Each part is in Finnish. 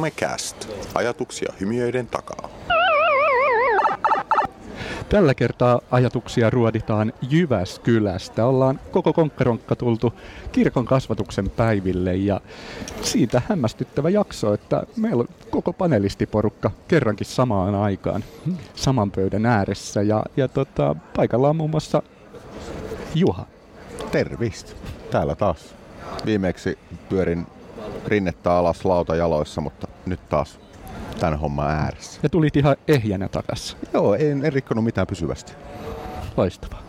Somecast. Ajatuksia hymiöiden takaa. Tällä kertaa ajatuksia ruoditaan Jyväskylästä. Ollaan koko konkkaronkka tultu kirkon kasvatuksen päiville ja siitä hämmästyttävä jakso, että meillä on koko panelistiporukka kerrankin samaan aikaan saman pöydän ääressä ja, ja tota, paikalla on muun muassa Juha. Tervist. Täällä taas. Viimeksi pyörin rinnettä alas lautajaloissa, mutta nyt taas tämän homman ääressä. Ja tulit ihan ehjänä takaisin. Joo, en, en rikkonut mitään pysyvästi. Loistavaa.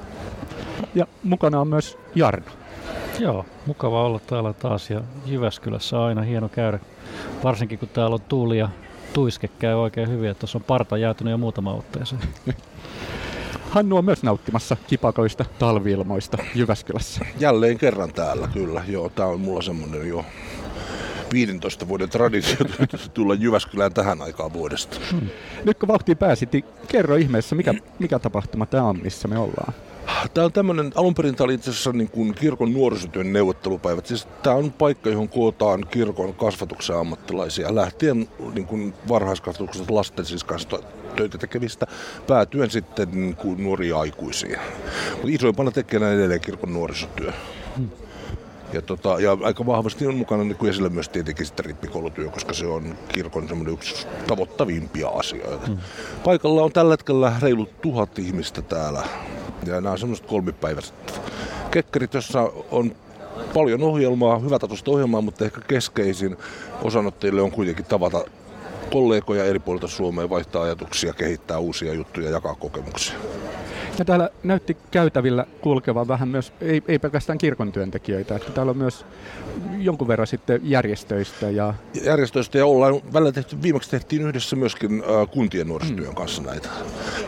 Ja mukana on myös Jarno. Joo, mukava olla täällä taas ja Jyväskylässä on aina hieno käydä, varsinkin kun täällä on tuuli ja tuiske käy oikein hyvin, että tuossa on parta jäätynyt jo muutama otteeseen. Hannu on myös nauttimassa kipakoista talviilmoista Jyväskylässä. Jälleen kerran täällä, kyllä. Joo, tää on mulla semmonen jo 15 vuoden traditio tulla Jyväskylään tähän aikaan vuodesta. Hmm. Nyt kun vauhtiin pääsit, niin kerro ihmeessä, mikä, mikä tapahtuma tämä on, missä me ollaan? Tämä on tämmöinen, alun perin tämä oli itse asiassa niin kuin kirkon nuorisotyön neuvottelupäivät. Siis tämä on paikka, johon kootaan kirkon kasvatuksen ammattilaisia lähtien niin kuin varhaiskasvatuksesta lasten siis kanssa töitä tekevistä päätyen sitten niin kuin nuoria aikuisia. Mutta isoimpana tekijänä edelleen kirkon nuorisotyö. Hmm. Ja, tota, ja aika vahvasti on mukana niin kuin esillä myös tietenkin sitä rippikoulutyö, koska se on kirkon semmoinen yksi tavoittavimpia asioita. Hmm. Paikalla on tällä hetkellä reilu tuhat ihmistä täällä. Ja nämä on semmoiset kolmipäiväiset kekkerit, jossa on paljon ohjelmaa, hyvätatoista ohjelmaa, mutta ehkä keskeisin osanottajille on kuitenkin tavata kollegoja eri puolilta Suomeen, vaihtaa ajatuksia, kehittää uusia juttuja, jakaa kokemuksia. Ja täällä näytti käytävillä kulkevan vähän myös, ei, ei pelkästään kirkon työntekijöitä, että täällä on myös jonkun verran sitten järjestöistä. Ja... Järjestöistä ja ollaan välillä tehty, viimeksi tehtiin yhdessä myöskin äh, kuntien nuorisotyön mm. kanssa näitä.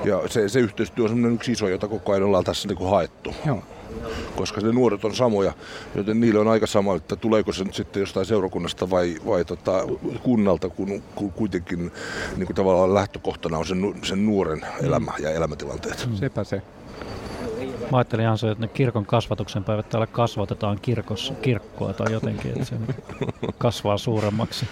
Ja se, se yhteistyö on yksi iso, jota koko ajan ollaan tässä niin kuin haettu. Joo koska ne nuoret on samoja, joten niille on aika sama, että tuleeko se nyt sitten jostain seurakunnasta vai, vai tota, kunnalta, kun, kun kuitenkin niin kuin tavallaan lähtökohtana on sen, sen nuoren elämä ja elämäntilanteet. Mm. Sepä se. Mä ajattelin ihan se, että ne kirkon kasvatuksen päivät täällä kasvatetaan kirkossa, kirkkoa tai jotenkin, että se kasvaa suuremmaksi.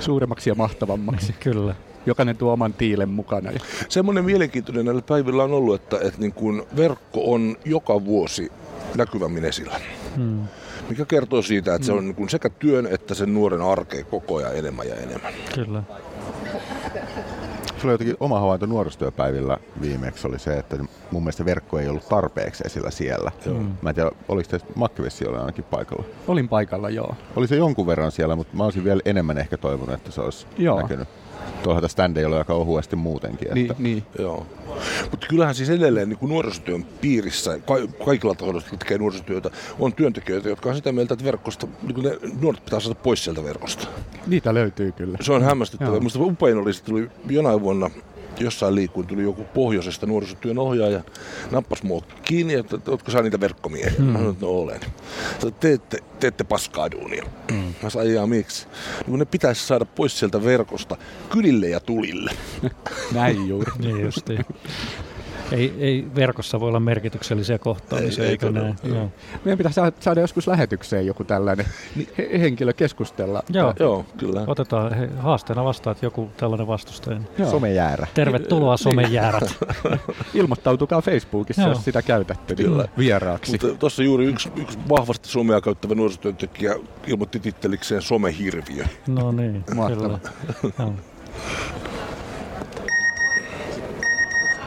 Suuremmaksi ja mahtavammaksi. Kyllä jokainen tuo oman tiilen mukana. Semmoinen mielenkiintoinen näillä päivillä on ollut, että, että niin kuin verkko on joka vuosi näkyvämmin esillä. Hmm. Mikä kertoo siitä, että hmm. se on niin kuin sekä työn että sen nuoren arkeen koko ajan enemmän ja enemmän. Kyllä. Sulla jotenkin oma havainto nuorisotyöpäivillä viimeksi oli se, että mun mielestä verkko ei ollut tarpeeksi esillä siellä. Mm. Mä en tiedä, oliko te Makkivessi oli ainakin paikalla? Olin paikalla, joo. Oli se jonkun verran siellä, mutta mä olisin vielä enemmän ehkä toivonut, että se olisi joo. näkynyt tuolla ständeillä on aika ohuesti muutenkin. Niin, että. Niin, niin. Joo. Mutta kyllähän siis edelleen niin kuin nuorisotyön piirissä, ka- kaikilla tahoilla, jotka tekee nuorisotyötä, on työntekijöitä, jotka on sitä mieltä, että verkosta, niin kuin ne nuoret pitää saada pois sieltä verkosta. Niitä löytyy kyllä. Se on hämmästyttävää. Minusta upein oli, että tuli jonain vuonna jossain liikkuun tuli joku pohjoisesta nuorisotyön ohjaaja, nappas mua kiinni, että oletko sä niitä verkkomiehiä? Mm. Mä sanoin, että no olen. Teette, teette paskaa duunia. Mm. Mä sanoin, jaa miksi? Niin ne pitäisi saada pois sieltä verkosta kylille ja tulille. Näin juuri. niin justiin ei, ei verkossa voi olla merkityksellisiä kohtaamisia, eikö näin? Joo. Meidän pitäisi saada joskus lähetykseen joku tällainen he- henkilö keskustella. Joo, Joo kyllä. Otetaan he, haasteena vastaan, että joku tällainen vastustaja. Somejäärä. Tervetuloa somejäärät. Ilmoittautukaa Facebookissa, Joo. jos sitä käytätte kyllä. vieraaksi. Tuossa juuri yksi, yksi vahvasti somea käyttävä nuorisotyöntekijä ilmoitti tittelikseen somehirviö. No niin, kyllä.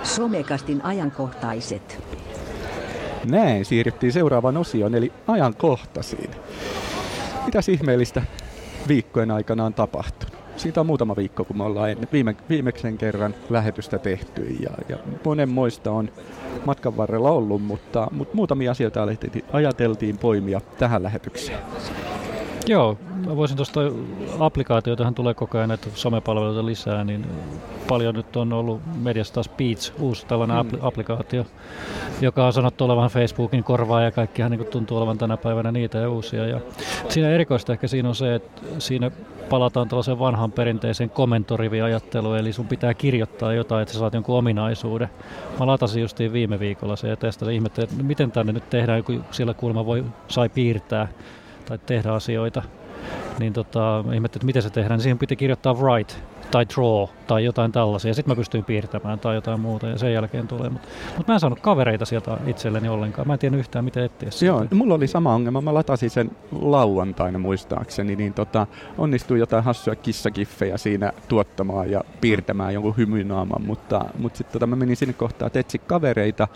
Somekastin ajankohtaiset. Näin siirryttiin seuraavaan osioon, eli ajankohtaisiin. Mitäs ihmeellistä viikkojen aikana on tapahtunut? Siitä on muutama viikko, kun me ollaan viime, viimeisen kerran lähetystä tehty ja, ja monen muista on matkan varrella ollut, mutta, mutta muutamia asioita ajateltiin poimia tähän lähetykseen. Joo, mä voisin tuosta applikaatioitahan tulee koko ajan näitä somepalveluita lisää, niin paljon nyt on ollut mediassa taas Beats, uusi tällainen mm. applikaatio, joka on sanottu olevan Facebookin korvaa ja kaikkihan niin tuntuu olevan tänä päivänä niitä ja uusia. Ja siinä erikoista ehkä siinä on se, että siinä palataan tällaisen vanhan perinteisen komentoriviajatteluun, eli sun pitää kirjoittaa jotain, että sä saat jonkun ominaisuuden. Mä latasin justiin viime viikolla se ja testasin, ihmettelin, että miten tänne nyt tehdään, kun siellä kuulemma voi, sai piirtää tai tehdä asioita. niin tota, ihmettelin, että miten se tehdään, niin siihen piti kirjoittaa write tai draw tai jotain tällaisia. Sitten mä pystyin piirtämään tai jotain muuta ja sen jälkeen tulee. Mutta mut mä en saanut kavereita sieltä itselleni ollenkaan. Mä en tiedä yhtään miten etsiä sitä. Joo, mulla oli sama ongelma. Mä latasin sen lauantaina muistaakseni, niin tota, onnistui jotain hassuja kissakiffejä siinä tuottamaan ja piirtämään jonkun hymynaaman, mutta, mutta sitten tota, mä menin sinne kohtaan, että etsi kavereita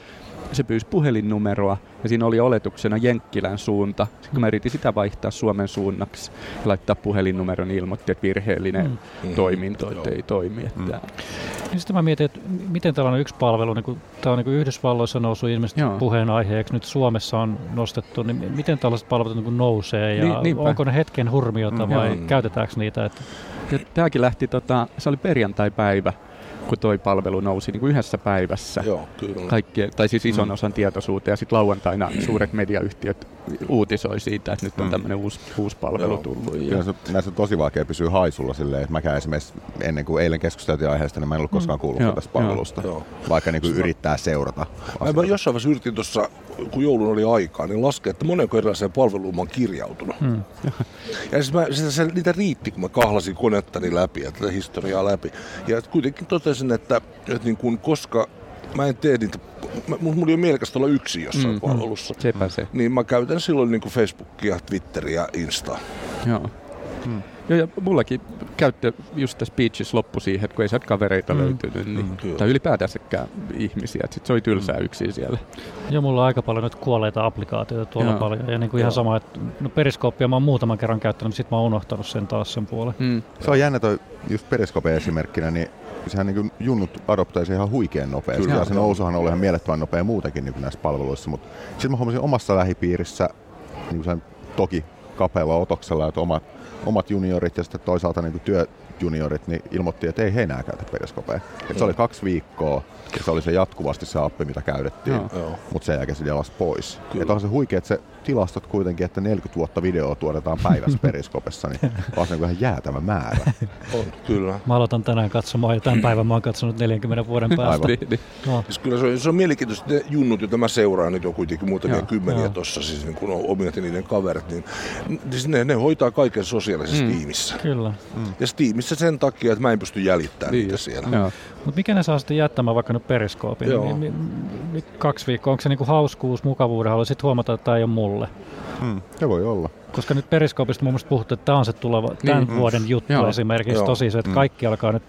se pyysi puhelinnumeroa ja siinä oli oletuksena Jenkkilän suunta. Sitten kun mä yritin sitä vaihtaa Suomen suunnaksi ja laittaa puhelinnumeron, niin ilmoitti, että virheellinen mm. toiminto, että ei toimi. Että... Mm. Sitten mä mietin, että miten tällainen yksi palvelu, niin kuin, tämä on niin kuin Yhdysvalloissa noussut ilmeisesti Joo. puheenaiheeksi, nyt Suomessa on nostettu, niin miten tällaiset palvelut niin kuin nousee ja niin, onko ne hetken hurmiota mm, vai mm. käytetäänkö niitä? Että... Ja tämäkin lähti, tota, se oli perjantai-päivä, kun toi palvelu nousi niin kuin yhdessä päivässä. Joo, kyllä. Kaikki, tai siis ison mm. osan tietoisuuteen ja sitten lauantaina suuret mediayhtiöt uutisoi siitä, että nyt on mm. tämmöinen uusi, uusi palvelu Joo. tullut. Ja... Näissä, näissä on tosi vaikea pysyä haisulla silleen, että mäkään esimerkiksi ennen kuin eilen keskusteltiin aiheesta, niin mä en ollut koskaan mm. kuullut mm. tästä palvelusta, Joo. vaikka niin kuin yrittää seurata. Mä, mä jossain vaiheessa yritin tuossa, kun joulun oli aikaa, niin laskea, että monenko erilaiseen palveluun mä oon kirjautunut. Mm. ja siis mä, sitä, se, niitä riitti, kun mä kahlasin konettani läpi ja tätä historiaa läpi. Ja kuitenkin totesin, että, että niin kun, koska mä en tee niitä, mulla oli mielekästä olla yksi jossain mm, palvelussa. Sepä se. Niin mä käytän silloin niin kuin Facebookia, Twitteriä, Insta. Joo. Mm. Joo, ja mullakin käyttö just tässä Beaches loppu siihen, että kun ei sieltä kavereita mm. löytynyt, niin, mm, tai ylipäätänsäkään ihmisiä, että sit se oli tylsää mm. yksin siellä. Joo, mulla on aika paljon nyt kuolleita applikaatioita tuolla Joo. paljon, ja niin kuin ihan sama, että no periskooppia mä oon muutaman kerran käyttänyt, mutta sitten mä oon unohtanut sen taas sen puolen. Mm. Se on jännä toi just periskoope esimerkkinä, niin sehän niin junnut adoptoisi ihan huikean nopeasti. Kyllä, ja se nousuhan oli ihan mielettömän nopea muutenkin niin näissä palveluissa. Mutta sitten mä huomasin omassa lähipiirissä niin sen toki kapealla otoksella, että omat, omat juniorit ja sitten toisaalta niin työjuniorit niin ilmoitti, että ei he enää käytä periskopea. Se oli kaksi viikkoa ja se oli se jatkuvasti se appi, mitä käytettiin, mutta sen jälkeen se jalasi pois. Että on se huikea, että se tilastot kuitenkin, että 40 vuotta videoa tuotetaan päivässä periskopessa, niin on se ihan jäätävä määrä. On, kyllä. Mä aloitan tänään katsomaan ja tämän päivän mä oon katsonut 40 vuoden päästä. Niin, niin. No. Siis kyllä se on, se on mielenkiintoista, ne junnut, joita mä seuraan nyt jo kuitenkin muutamia Joo. kymmeniä tuossa, siis niin kun on omiat ja niiden kaverit, niin siis ne, ne hoitaa kaiken sosiaalisessa mm. tiimissä. Kyllä. Mm. Ja tiimissä sen takia, että mä en pysty jäljittämään niin, niitä siellä. Mutta mikä ne saa sitten jättämään vaikka nyt periskoopin? Joo. Mi, mi, kaksi viikkoa, onko se niinku hauskuus, mukavuuden, haluaisit huomata, että tämä ei ole mulle? Mm, se voi olla. Koska nyt Periskoopista mun mielestä puhuttu, että tämä on se tuleva, tämän niin. vuoden juttu Joo. esimerkiksi Joo. tosi se, että mm. kaikki alkaa nyt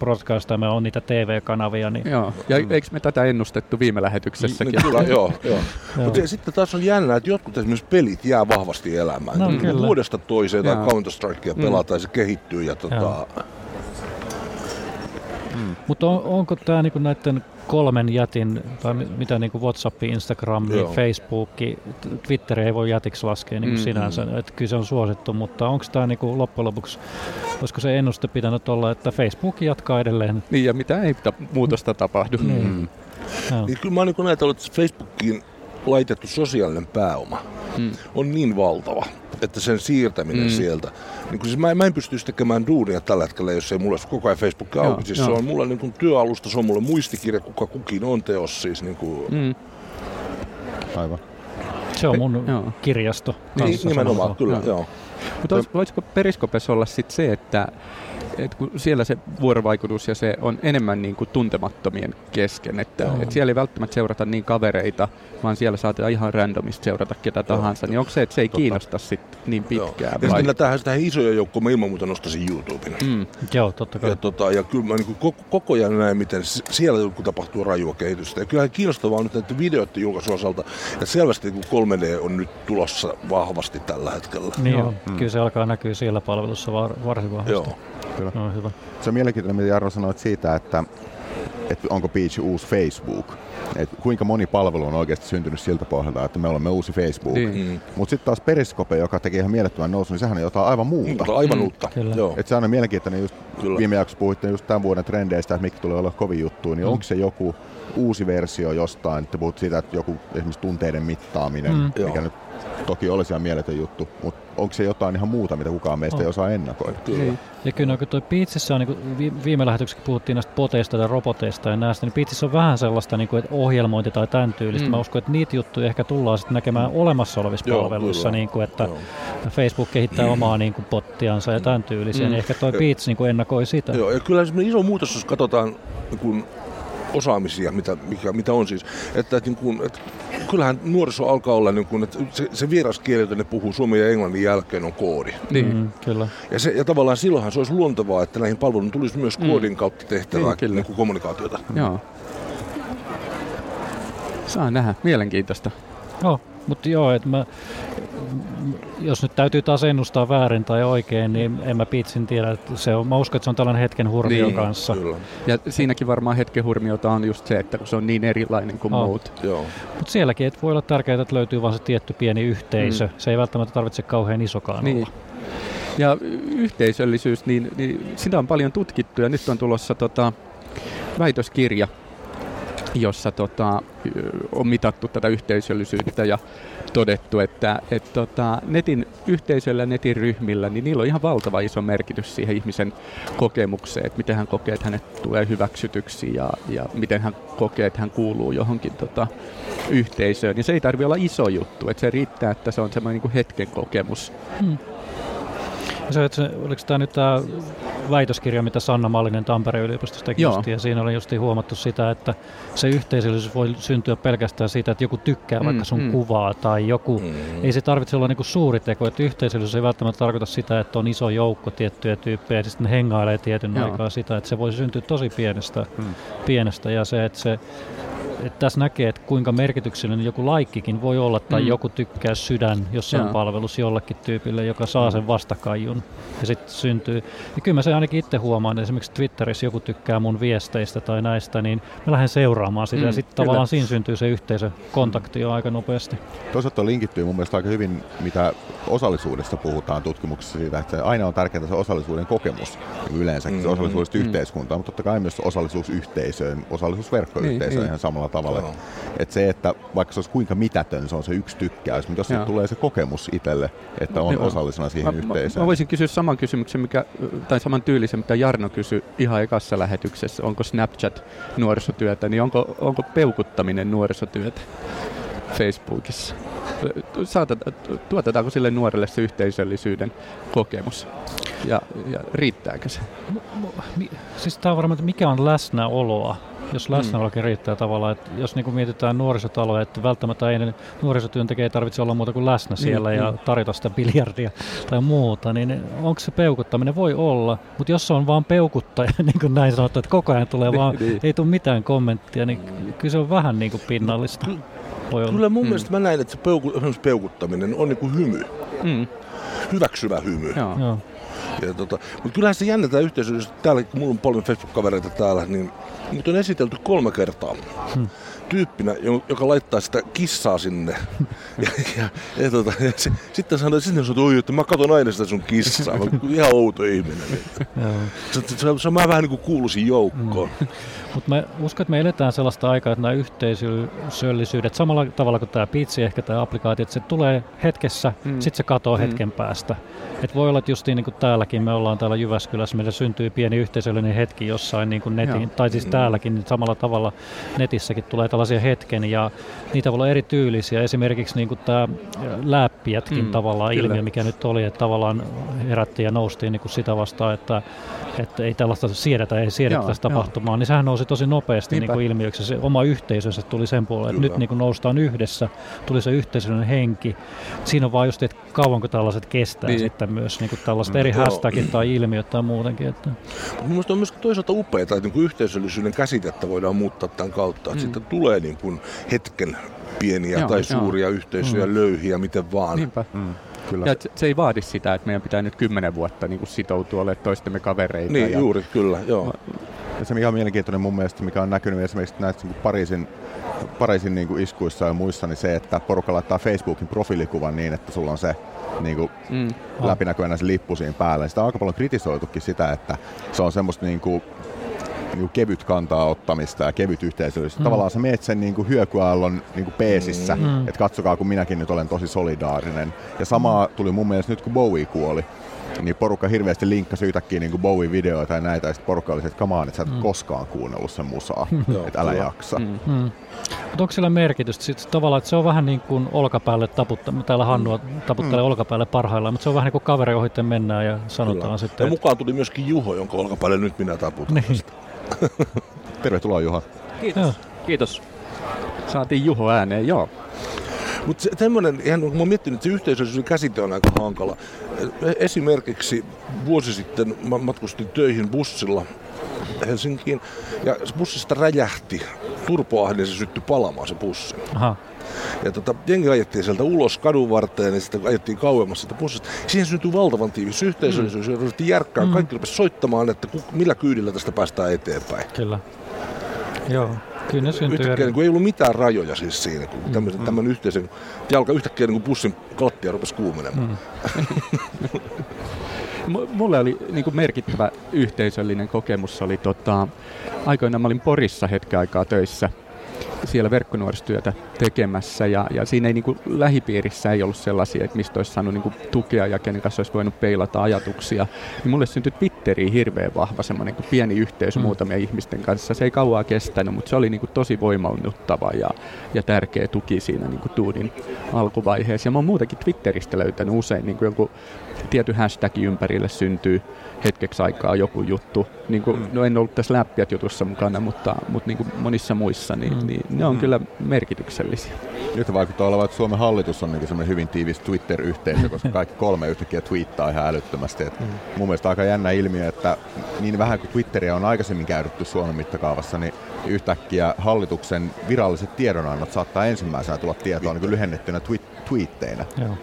me on niitä TV-kanavia. Niin... Joo, ja mm. eikö me tätä ennustettu viime lähetyksessäkin? Niin, kyllä, joo. joo. joo. Mutta sitten taas on jännä, että jotkut esimerkiksi pelit jää vahvasti elämään. No, kyllä. Vuodesta toiseen tai Counter-Strikea mm. pelataan ja se kehittyy. Ja tota... Mm. Mutta on, onko tämä niinku näiden kolmen jätin, tai mitä niin kuin WhatsApp, Instagram, Facebook, Twitter ei voi jätiksi laskea niin kuin mm, sinänsä, mm. että kyllä se on suosittu, mutta onko tämä niin kuin loppujen lopuksi, olisiko se ennuste pitänyt olla, että Facebook jatkaa edelleen? Niin ja mitä ei ta- muutosta tapahdu. Niin. Mm. Niin kyllä mä oon niin ajatellut, että Facebookin laitettu sosiaalinen pääoma mm. on niin valtava, että sen siirtäminen mm. sieltä, niin siis mä, mä en pystyisi tekemään duunia tällä hetkellä, jos ei mulla olisi koko ajan Facebook auki. Joo, siis joo. se on mulla niin kuin työalusta, se on mulle muistikirja, kuka kukin on teos siis. Niin kuin... mm. Aivan. Se on mun Pe- kirjasto. Niin, nimenomaan, kyllä, joo. joo. Mutta voisiko Periskopessa olla sit se, että et kun siellä se vuorovaikutus ja se on enemmän niin kuin tuntemattomien kesken, että et siellä ei välttämättä seurata niin kavereita, vaan siellä saatetaan ihan randomista seurata ketä tahansa, niin onko se, että se ei Totta. kiinnosta sit niin pitkään? Joo. Ja sitten tähän, tähän isoja joukkoja mä ilman muuta nostaisin YouTubeen. Mm. Joo, totta kai. Ja, tota, ja kyllä mä niin koko, koko ajan näen, miten siellä kun tapahtuu rajua kehitystä. Ja kyllähän kiinnostavaa on nyt näiden videoiden julkaisun osalta, että selvästi kun 3D on nyt tulossa vahvasti tällä hetkellä. Niin joo, mm. kyllä se alkaa näkyä siellä palvelussa var, varsin vahvasti. Joo. Kyllä. No, hyvä. Se on mielenkiintoinen, mitä Jarno sanoit siitä, että, että onko Beach uusi Facebook. Et kuinka moni palvelu on oikeasti syntynyt siltä pohjalta, että me olemme uusi Facebook. Niin. Mm. Mutta sitten taas Periskope, joka teki ihan mielettömän nousun, niin sehän on jotain aivan muuta. Mm, aivan uutta. Mm, Joo. Et se on mielenkiintoinen, just Kyllä. viime jaksossa puhuitte just tämän vuoden trendeistä, että mikä tulee olla kovin juttu, niin mm. onko se joku uusi versio jostain, että puhut siitä, että joku esimerkiksi tunteiden mittaaminen, mm. mikä Joo. nyt toki olisi ihan mieletön juttu, mutta onko se jotain ihan muuta, mitä kukaan meistä oh. ei osaa ennakoida? Kyllä. Ja kyllä kun tuo Piitsissä on, niin viime lähetyksessä puhuttiin näistä poteista tai roboteista ja näistä, niin Piitsissä on vähän sellaista niin kuin, että ohjelmointi tai tämän tyylistä. Mm. Mä uskon, että niitä juttuja ehkä tullaan sitten näkemään olemassa olevissa Joo, palveluissa, niin kuin, että Joo. Facebook kehittää mm. omaa niin kuin, pottiansa ja tämän tyylisiä, mm. niin ehkä tuo Piits niin ennakoi sitä. Joo, ja kyllä iso muutos, jos katsotaan niin kun osaamisia, mitä, mikä, mitä on siis. Että, että, niin kuin, että kyllähän nuoriso alkaa olla, niin kuin, että se, se vieraskieli, jota ne puhuu suomen ja englannin jälkeen, on koodi. Niin, mm, kyllä. Ja, se, ja tavallaan silloinhan se olisi luontevaa, että näihin palveluihin tulisi myös mm. koodin kautta tehtävää niin, niin kuin kommunikaatiota. Joo. Saa nähdä. Mielenkiintoista. Joo. Mutta joo, että mä, jos nyt täytyy taas ennustaa väärin tai oikein, niin en mä pitsin tiedä. Että se on, mä uskon, että se on tällainen hetken hurmio niin, kanssa. Kyllä. Ja siinäkin varmaan hetken hurmiota on just se, että kun se on niin erilainen kuin oh. muut. Mutta sielläkin että voi olla tärkeää, että löytyy vain se tietty pieni yhteisö. Mm. Se ei välttämättä tarvitse kauhean isokaan niin. olla. Ja yhteisöllisyys, niin, niin sitä on paljon tutkittu ja nyt on tulossa tota, väitöskirja jossa tota, on mitattu tätä yhteisöllisyyttä ja todettu, että et, tota, netin yhteisöllä, netin ryhmillä, niin niillä on ihan valtava iso merkitys siihen ihmisen kokemukseen, että miten hän kokee, että hänet tulee hyväksytyksi ja, ja miten hän kokee, että hän kuuluu johonkin tota, yhteisöön. Ja se ei tarvitse olla iso juttu, että se riittää, että se on semmoinen niin hetken kokemus. Hmm. Se, että se, oliko tämä nyt tämä väitöskirja, mitä Sanna Mallinen Tampereen yliopistosta teki ja siinä oli just huomattu sitä, että se yhteisöllisyys voi syntyä pelkästään siitä, että joku tykkää mm, vaikka sun mm. kuvaa tai joku, mm. ei se tarvitse olla niinku suuri teko, että yhteisöllisyys ei välttämättä tarkoita sitä, että on iso joukko tiettyjä tyyppejä ja sitten ne hengailee tietyn Joo. aikaa sitä, että se voi syntyä tosi pienestä, mm. pienestä ja se, että se että tässä näkee, että kuinka merkityksellinen joku laikkikin voi olla, tai mm. joku tykkää sydän jossain Joo. palvelussa jollekin tyypille, joka saa sen vastakajun. Ja sitten syntyy. Ja kyllä mä se ainakin itse huomaan, että esimerkiksi Twitterissä joku tykkää mun viesteistä tai näistä, niin mä lähden seuraamaan sitä, mm, ja sitten tavallaan siinä syntyy se yhteisökontakti jo aika nopeasti. Toisaalta linkittyy mun mielestä aika hyvin, mitä osallisuudesta puhutaan tutkimuksessa siitä, että aina on tärkeää se osallisuuden kokemus yleensäkin, mm, se osallisuudesta mm, yhteiskuntaan, mutta totta kai myös osallisuus yhteisöön, osallisuus verkkoyhteisöön niin, ihan samalla tavalla. Että et se, että vaikka se olisi kuinka mitätön, se on se yksi tykkäys, mutta jos siitä tulee se kokemus itselle, että on Joo. osallisena siihen mä, yhteisöön. Mä, mä voisin kysyä saman kysymyksen, mikä, tai saman tyylisen, mitä Jarno kysyi ihan ekassa lähetyksessä. Onko Snapchat nuorisotyötä, niin onko, onko peukuttaminen nuorisotyötä Facebookissa? Saateta, tuotetaanko sille nuorelle se yhteisöllisyyden kokemus? Ja, ja riittääkö se? Siis tämä on varmaan, että mikä on läsnäoloa jos läsnäolokin mm. riittää tavallaan, että jos niin kuin mietitään nuorisotaloja, että välttämättä ei nuorisotyöntekijä ei tarvitse olla muuta kuin läsnä niin, siellä mm, ja mm. tarjota sitä biljardia tai muuta, niin onko se peukuttaminen? Voi olla, mutta jos se on vaan peukuttaja, niin kuin näin sanottu, että koko ajan tulee vaan, niin. ei tule mitään kommenttia, niin kyllä se on vähän niin kuin pinnallista. Voi Kyllä mun mm. mielestä mä näin, että se peuku, peukuttaminen on niin kuin hymy. Mm. Hyväksyvä hymy. Joo. Joo. Ja tota, mutta kyllähän se jännä tämä yhteisö, jos täällä, kun mulla on paljon Facebook-kavereita täällä, niin mut on esitelty kolme kertaa. Hmm tyyppinä, joka laittaa sitä kissaa sinne. ja, ja, ja, tota, ja se, sitten sanoo, että sitten sanoo, että mä katson aina sitä sun kissaa. Mä ihan outo ihminen. se, se, se, se, on vähän niin kuin kuuluisin joukkoon. Mm. Mutta mä uskon, että me eletään sellaista aikaa, että nämä yhteisöllisyydet, samalla tavalla kuin tämä pitsi, ehkä tämä applikaatio, että se tulee hetkessä, mm. sitten se katoaa mm. hetken päästä. Et voi olla, että justiin niin kuin täälläkin, me ollaan täällä Jyväskylässä, meillä syntyy pieni yhteisöllinen hetki jossain niin kuin netin, Joo. tai siis mm. täälläkin, niin samalla tavalla netissäkin tulee tällaisia hetken, ja niitä voi olla erityylisiä. Esimerkiksi niin kuin tämä läppiätkin mm, tavallaan kyllä. ilmiö, mikä nyt oli, että tavallaan herättiin ja noustiin niin kuin sitä vastaan, että, että ei tällaista siedetä, ei siedetä tästä tapahtumaa, niin sehän nousi tosi nopeasti niin kuin ilmiöksi. Se oma yhteisönsä tuli sen puolelle, että nyt niin kuin noustaan yhdessä, tuli se yhteisöllinen henki. Siinä on vaan just, että kauanko tällaiset kestää niin. sitten myös niin kuin tällaiset eri hashtagit tai ilmiöt tai muutenkin. Että. Mielestäni on myös toisaalta upeaa, että niin kuin yhteisöllisyyden käsitettä voidaan muuttaa tämän kautta, että mm. sitten tulee niin kuin hetken pieniä joo, tai suuria joo. yhteisöjä, mm. löyhiä, miten vaan. Niinpä. Mm. Kyllä. Ja se ei vaadi sitä, että meidän pitää nyt kymmenen vuotta niin kuin sitoutua olemaan toistemme kavereita. Niin, ja... juuri, kyllä, joo. Ja se mikä on mielenkiintoinen mun mielestä, mikä on näkynyt esimerkiksi näissä niin Pariisin, Pariisin niin kuin iskuissa ja muissa, niin se, että porukka laittaa Facebookin profiilikuvan niin, että sulla on se niin kuin mm. läpinäkyvänä se lippu siinä päällä. Sitä on aika paljon kritisoitukin sitä, että se on semmoista niin kuin niin kevyt kantaa ottamista ja kevyt yhteisöllisyys. Mm. Tavallaan sä meet sen niin kuin hyökyaallon niin kuin peesissä, mm. että katsokaa kun minäkin nyt olen tosi solidaarinen. Ja samaa tuli mun mielestä nyt kun Bowie kuoli niin porukka hirveästi linkkasi yhtäkkiä niin kuin Bowie-videoita ja näitä, ja sitten porukka oli että kamaan, että sä et mm. koskaan kuunnellut sen musaa, että älä jaksa. Mm. Mm. Mutta onko sillä merkitystä? Sitten tavallaan, että se on vähän niin kuin olkapäälle taputta, täällä Hannua taputtelee mm. olkapäälle parhaillaan, mutta se on vähän niin kuin kaveri ohitten mennään ja sanotaan Kyllä. sitten. Ja että... mukaan tuli myöskin Juho, jonka olkapäälle nyt minä taputan. Niin. Tervetuloa Juha. Kiitos. Joo. Kiitos. Saatiin Juho ääneen, joo. Mutta tämmöinen, ihan kun mä miettinyt, että se yhteisöllisyyden käsite on aika hankala. Esimerkiksi vuosi sitten mä matkustin töihin bussilla Helsinkiin ja bussista räjähti turpoahde ja se syttyi palamaan se bussi. Aha. Ja tota, jengi ajettiin sieltä ulos kadun varteen ja sitten ajettiin kauemmas sitä bussista. Siihen syntyi valtavan tiivis yhteisöllisyys mm. ja ruvettiin järkkään. Mm. Kaikki rupesi soittamaan, että millä kyydillä tästä päästään eteenpäin. Kyllä. Joo. Kyllä ne syntyy yhtäkkiä niin kuin ei ollut mitään rajoja siis siinä, kun mm, tämmöisen, mm. tämän yhteisen jalka yhtäkkiä niin kuin bussin kattia rupesi kuumenemaan. Mm. Mulle oli niin kuin merkittävä yhteisöllinen kokemus. Oli, tota, aikoinaan mä olin Porissa hetken aikaa töissä siellä verkkonuorisotyötä tekemässä ja, ja siinä ei niin kuin, lähipiirissä ei ollut sellaisia, että mistä olisi saanut niin kuin, tukea ja kenen kanssa olisi voinut peilata ajatuksia. Niin mulle syntyi Twitteriin hirveän vahva semmoinen niin pieni yhteys mm. muutamia ihmisten kanssa. Se ei kauaa kestänyt, mutta se oli niin kuin, tosi voimalluttava ja, ja tärkeä tuki siinä niin kuin, tuudin alkuvaiheessa. Ja mä oon muutenkin Twitteristä löytänyt usein niin kuin jonkun tietty hashtag ympärille syntyy hetkeksi aikaa joku juttu. Niin kuin, mm. No en ollut tässä läppiät jutussa mukana, mutta, mutta niin kuin monissa muissa, niin, mm. niin ne on mm. kyllä merkityksellisiä. Nyt vaikuttaa olevan, että Suomen hallitus on niin semmoinen hyvin tiivis Twitter-yhteisö, koska kaikki kolme yhtäkkiä twiittaa ihan älyttömästi. Et mm. Mun mielestä aika jännä ilmiö, että niin vähän kuin Twitteriä on aikaisemmin käytetty Suomen mittakaavassa, niin yhtäkkiä hallituksen viralliset tiedonannot saattaa ensimmäisenä tulla tietoon niin lyhennettynä twi- twiitteinä. Joo.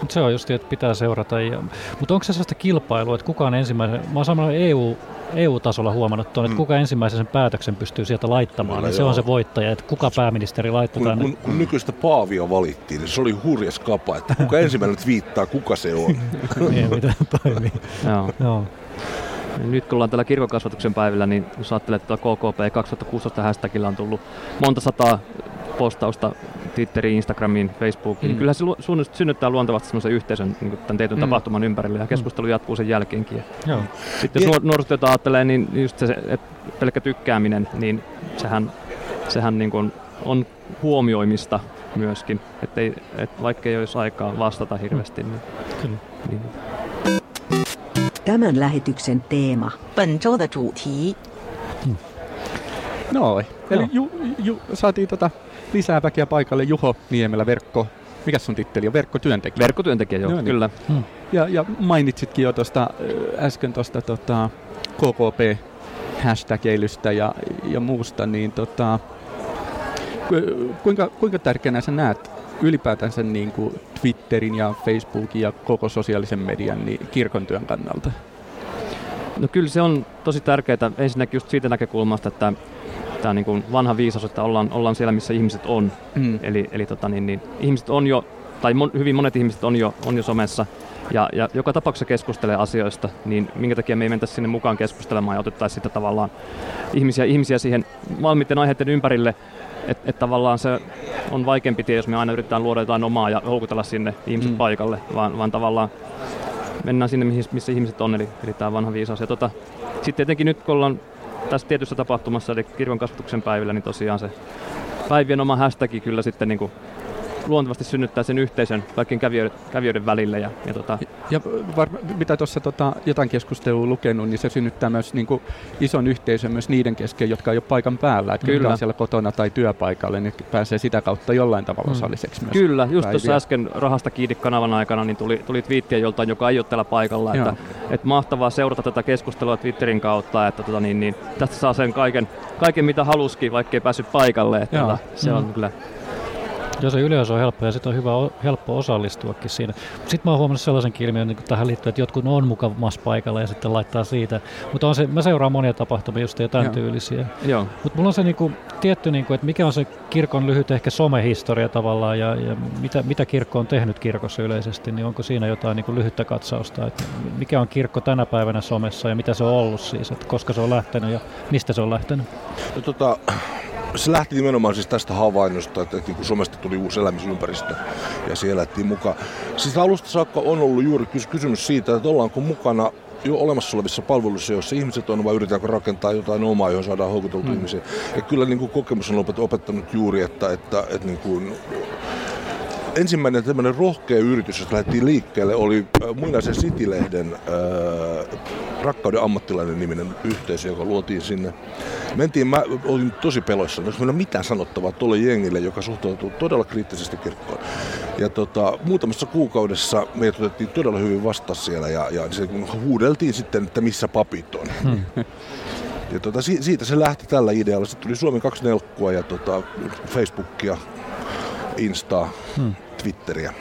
Mutta se on just, että pitää seurata. Ja, mutta onko se sellaista kilpailua, että kukaan ensimmäisen, mä oon EU, EU-tasolla huomannut tuon, että mm. kuka ensimmäisen sen päätöksen pystyy sieltä laittamaan, Kyllä, niin se on se voittaja, että kuka pääministeri laittaa kun, kun, kun nykyistä Paavia valittiin, niin se oli hurjas kapa, että kuka ensimmäinen viittaa, kuka se on. niin, mitä toimii. Joo. Joo. Nyt kun ollaan tällä kirkokasvatuksen päivillä, niin jos ajattelee, että KKP 2016 hashtagilla on tullut monta sataa postausta Twitteriin, Instagramiin, Facebookiin, niin mm. niin kyllä se synnyttää luontevasti sellaisen yhteisön niin tämän tietyn mm. tapahtuman ympärille ja keskustelu mm. jatkuu sen jälkeenkin. Ja Joo. Sitten jos nuorisotyötä ajattelee, niin just se, että pelkkä tykkääminen, niin sehän, sehän niin kuin on huomioimista myöskin, että et vaikka ei olisi aikaa vastata hirveästi. Niin, kyllä. Niin. Tämän lähetyksen teema. 本周的主题. Noin. Eli ju, ju, saatiin tota lisää väkeä paikalle. Juho Niemelä, verkko, mikä sun titteli on? Verkkotyöntekijä? Verkkotyöntekijä, joo, joo niin. kyllä. Hmm. Ja, ja mainitsitkin jo tuosta äsken tuosta tota, KKP hashtageilystä ja, ja muusta, niin tota, kuinka, kuinka tärkeänä sä näet ylipäätänsä niin kuin Twitterin ja Facebookin ja koko sosiaalisen median niin kirkon työn kannalta? No kyllä se on tosi tärkeää ensinnäkin just siitä näkökulmasta, että tämä niin kuin vanha viisaus, että ollaan, ollaan siellä, missä ihmiset on. Mm. Eli, eli tota, niin, niin, ihmiset on jo, tai mon, hyvin monet ihmiset on jo, on jo somessa, ja, ja joka tapauksessa keskustelee asioista, niin minkä takia me ei mentäisi sinne mukaan keskustelemaan ja otettaisiin sitä tavallaan ihmisiä, ihmisiä siihen valmiiden aiheiden ympärille, että et tavallaan se on vaikeampi tie, jos me aina yritetään luoda jotain omaa ja houkutella sinne ihmiset mm. paikalle, vaan, vaan tavallaan mennään sinne, missä ihmiset on, eli, eli tämä vanha viisaus. Ja tota, sitten tietenkin nyt, kun ollaan tässä tietyssä tapahtumassa, eli kirkon kasvatuksen päivillä, niin tosiaan se päivien oma hashtag kyllä sitten niin kuin luontevasti synnyttää sen yhteisön kaikkien kävijöiden, kävijöiden välille. Ja, ja, tota... ja var, mitä tuossa tota, jotain keskustelua lukenut, niin se synnyttää myös niin kuin, ison yhteisön myös niiden kesken, jotka ei ole paikan päällä. Että Kyllä. siellä kotona tai työpaikalle, niin pääsee sitä kautta jollain tavalla mm. osalliseksi myös. Kyllä, just tuossa äsken Rahasta kiinni kanavan aikana niin tuli, tuli twiittiä joltain, joka ei ole täällä paikalla. Että, että, mahtavaa seurata tätä keskustelua Twitterin kautta, että tota, niin, niin, tästä saa sen kaiken, kaiken mitä haluskin, vaikka ei päässyt paikalle. Että, tota, se on mm. kyllä Joo, se yleisö on helppo ja sitten on hyvä, helppo osallistuakin siinä. Sitten mä oon huomannut sellaisen ilmiön niin tähän liittyen, että jotkut on mukavassa paikalla ja sitten laittaa siitä. Mutta on se, mä seuraan monia tapahtumia just tämän Joo. tyylisiä. Mutta mulla on se niin kuin, tietty, niin kuin, että mikä on se kirkon lyhyt ehkä somehistoria tavallaan ja, ja mitä, mitä kirkko on tehnyt kirkossa yleisesti, niin onko siinä jotain niin kuin lyhyttä katsausta, että mikä on kirkko tänä päivänä somessa ja mitä se on ollut siis, että koska se on lähtenyt ja mistä se on lähtenyt? No, tota, se lähti nimenomaan siis tästä havainnosta, että, että niin somesta tuli uusi elämysympäristö ja siellä lähtiin mukaan. Siis alusta saakka on ollut juuri kysymys siitä, että ollaanko mukana jo olemassa olevissa palveluissa, joissa ihmiset on, vai yritetäänkö rakentaa jotain omaa, johon saadaan houkuteltua hmm. ihmisiä. Ja kyllä niin kuin kokemus on opettanut juuri, että, että, että niin kuin, ensimmäinen tämmöinen rohkea yritys, josta lähdettiin liikkeelle, oli äh, muinaisen City-lehden äh, Rakkauden ammattilainen niminen yhteisö, joka luotiin sinne. Mentiin, mä olin tosi peloissa, jos meillä on mitään sanottavaa tuolle jengille, joka suhtautuu todella kriittisesti kirkkoon. Ja tota, muutamassa kuukaudessa meidät otettiin todella hyvin vasta siellä ja, ja se, huudeltiin sitten, että missä papit on. Hmm. Ja tota, siitä se lähti tällä idealla. Sitten tuli Suomen kaksi nelkkua ja tota, Facebookia Instaa, hmm. Twitteriä.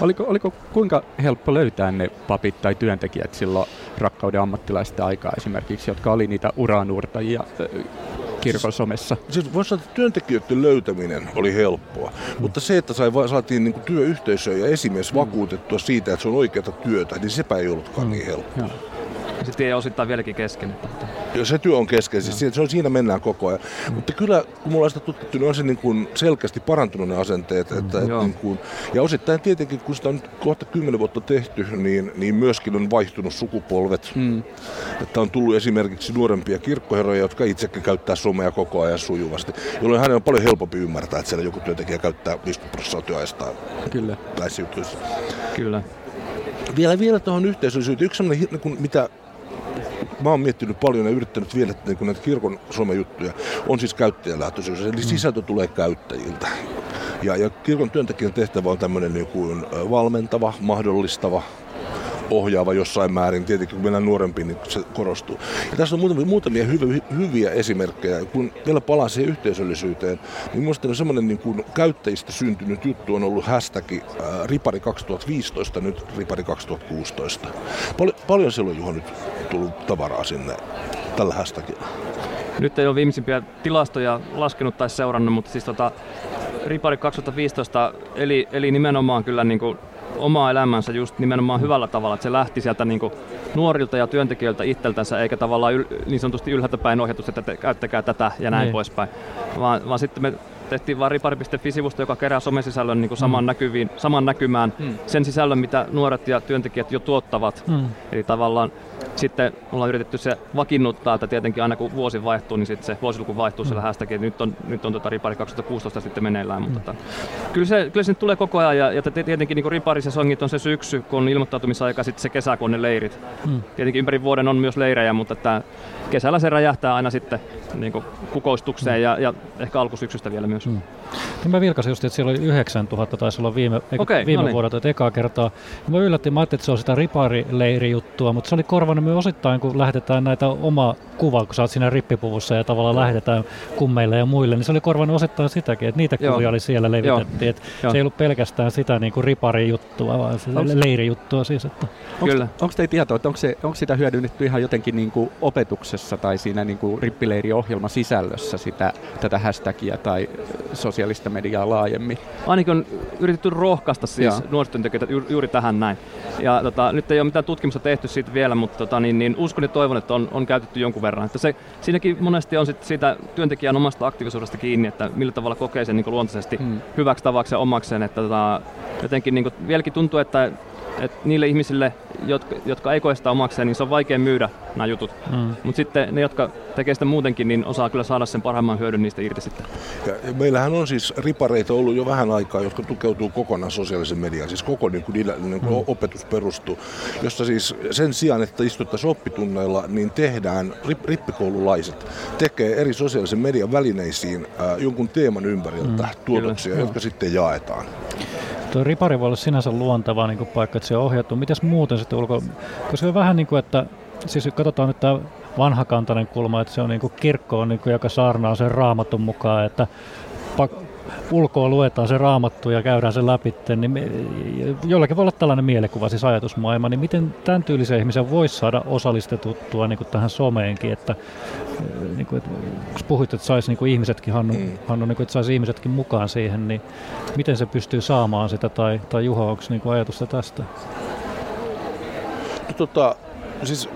Oliko, oliko kuinka helppo löytää ne papit tai työntekijät silloin rakkauden ammattilaisten aikaa esimerkiksi, jotka oli niitä uranuurtajia kirkon somessa? Siis voisi sanoa, että työntekijöiden löytäminen oli helppoa, hmm. mutta se, että sai, saatiin niin työyhteisö ja esimies hmm. vakuutettua siitä, että se on oikeata työtä, niin sepä ei ollutkaan hmm. niin helppoa. Se tie osittain vieläkin kesken. Ja se työ on kesken, siis se on, siinä mennään koko ajan. Mm. Mutta kyllä, kun mulla on sitä tutkittu, niin on se niin kuin selkeästi parantunut ne asenteet. Mm, että, mm, niin kuin, ja osittain tietenkin, kun sitä on kohta kymmenen vuotta tehty, niin, niin myöskin on vaihtunut sukupolvet. Mm. Että on tullut esimerkiksi nuorempia kirkkoherroja, jotka itsekin käyttää somea koko ajan sujuvasti, jolloin hänen on paljon helpompi ymmärtää, että siellä joku työntekijä käyttää 50 prosenttia työajastaan Kyllä. Kyllä. Vielä, vielä tuohon yhteisöllisyyteen. Yksi sellainen, niin mitä mä oon miettinyt paljon ja yrittänyt viedä niin näitä kirkon somejuttuja, on siis käyttäjälähtöisyys, eli sisältö tulee käyttäjiltä. Ja, ja kirkon työntekijän tehtävä on tämmöinen niin kuin valmentava, mahdollistava, ohjaava jossain määrin. Tietenkin kun mennään nuorempiin, niin se korostuu. Ja tässä on muutamia, muutamia hyviä, hyviä esimerkkejä. Kun vielä palaan siihen yhteisöllisyyteen, niin minusta semmoinen niin kuin käyttäjistä syntynyt juttu on ollut hashtag äh, Ripari 2015, nyt Ripari 2016. Pal- paljon silloin Juho nyt tullut tavaraa sinne tällä hashtagilla? Nyt ei ole viimeisimpiä tilastoja laskenut tai seurannut, mutta siis tota, Ripari 2015 eli, eli nimenomaan kyllä niin kuin omaa elämänsä just nimenomaan hyvällä tavalla, että se lähti sieltä niin kuin nuorilta ja työntekijöiltä itseltänsä, eikä tavallaan yl, niin sanotusti ylhäältä päin ohjatus, että te, käyttäkää tätä ja näin niin. poispäin, vaan, vaan sitten me tehtiin vaan ripari.fi-sivusto, joka kerää somesisällön niin kuin saman, mm. näkyviin, saman näkymään mm. sen sisällön, mitä nuoret ja työntekijät jo tuottavat. Mm. Eli tavallaan sitten ollaan yritetty se vakiinnuttaa, että tietenkin aina kun vuosi vaihtuu, niin sitten se vuosiluku vaihtuu mm. siellä hashtagin. Nyt on, nyt on tota ripari 2016 sitten meneillään, mutta mm. tota, kyllä, se, kyllä se nyt tulee koko ajan ja, ja tietenkin niin riparisesongit on se syksy, kun on ilmoittautumisaika, sitten se kesä, kun on ne leirit. Mm. Tietenkin ympäri vuoden on myös leirejä, mutta että kesällä se räjähtää aina sitten niin kukoistukseen ja, ja ehkä alkusyksystä vielä myös. Mm. Niin mä vilkasin just, että siellä oli 9000, taisi olla viime, okay, viime no niin. vuodelta, että ekaa kertaa. Ja mä yllättin, mä ajattelin, että se on sitä riparileirijuttua, mutta se oli korvannut myös osittain, kun lähetetään näitä oma kuva, kun sä oot siinä rippipuvussa ja tavallaan lähetetään kummeille ja muille, niin se oli korvannut osittain sitäkin, että niitä kuvia oli siellä levitettiin. Että se ei ollut pelkästään sitä niin kuin riparijuttua, vaan se onks, leirijuttua siis. Että. Kyllä. Onko teillä tietoa, että onko, se, onko sitä hyödynnetty ihan jotenkin niin kuin opetuksessa tai siinä niin kuin rippileiriohjelman sisällössä sitä, tätä hashtagia tai sosiaalista mediaa laajemmin? Ainakin on yritetty rohkaista siis nuorisotyöntekijöitä ju, juuri tähän näin. Ja tota, nyt ei ole mitään tutkimusta tehty siitä vielä, mutta tota, niin, niin uskon ja toivon, että on, on käytetty jonkun verran. Että se, siinäkin monesti on sit siitä työntekijän omasta aktiivisuudesta kiinni, että millä tavalla kokee sen niin luontaisesti hmm. hyväksi tavaksi ja omakseen. Että tota, jotenkin niin kuin, vieläkin tuntuu, että että niille ihmisille, jotka, jotka ei koe sitä omakseen, niin se on vaikea myydä nämä jutut. Mm. Mutta sitten ne, jotka tekee sitä muutenkin, niin osaa kyllä saada sen parhaimman hyödyn niistä irti sitten. Ja meillähän on siis ripareita ollut jo vähän aikaa, jotka tukeutuu kokonaan sosiaalisen mediaan, siis koko niin kuin, niin kuin mm. opetus perustuu, jossa siis sen sijaan, että istuttaisiin oppitunneilla, niin tehdään, rip, rippikoululaiset tekee eri sosiaalisen median välineisiin äh, jonkun teeman ympäriltä mm. tuotoksia, kyllä. jotka sitten jaetaan. Tuo ripari voi olla sinänsä luonteva niin kuin paikka, että se on ohjattu. Mitäs muuten sitten ulko... Koska se on vähän niin kuin, että siis katsotaan nyt tämä vanhakantainen kulma, että se on niin kuin kirkko, on niin kuin, joka saarnaa sen raamatun mukaan, että ulkoa luetaan se raamattu ja käydään sen läpi, niin me, jollakin voi olla tällainen mielikuva, siis ajatusmaailma, niin miten tämän tyylisen ihmisen voisi saada osallistetuttua niin kuin tähän someenkin, että, niin kuin, että kun puhuit, että saisi niin kuin ihmisetkin, Hannu, mm. Hannu niin kuin, että saisi ihmisetkin mukaan siihen, niin miten se pystyy saamaan sitä, tai, tai Juha, onko niin kuin ajatusta tästä? Tota, siis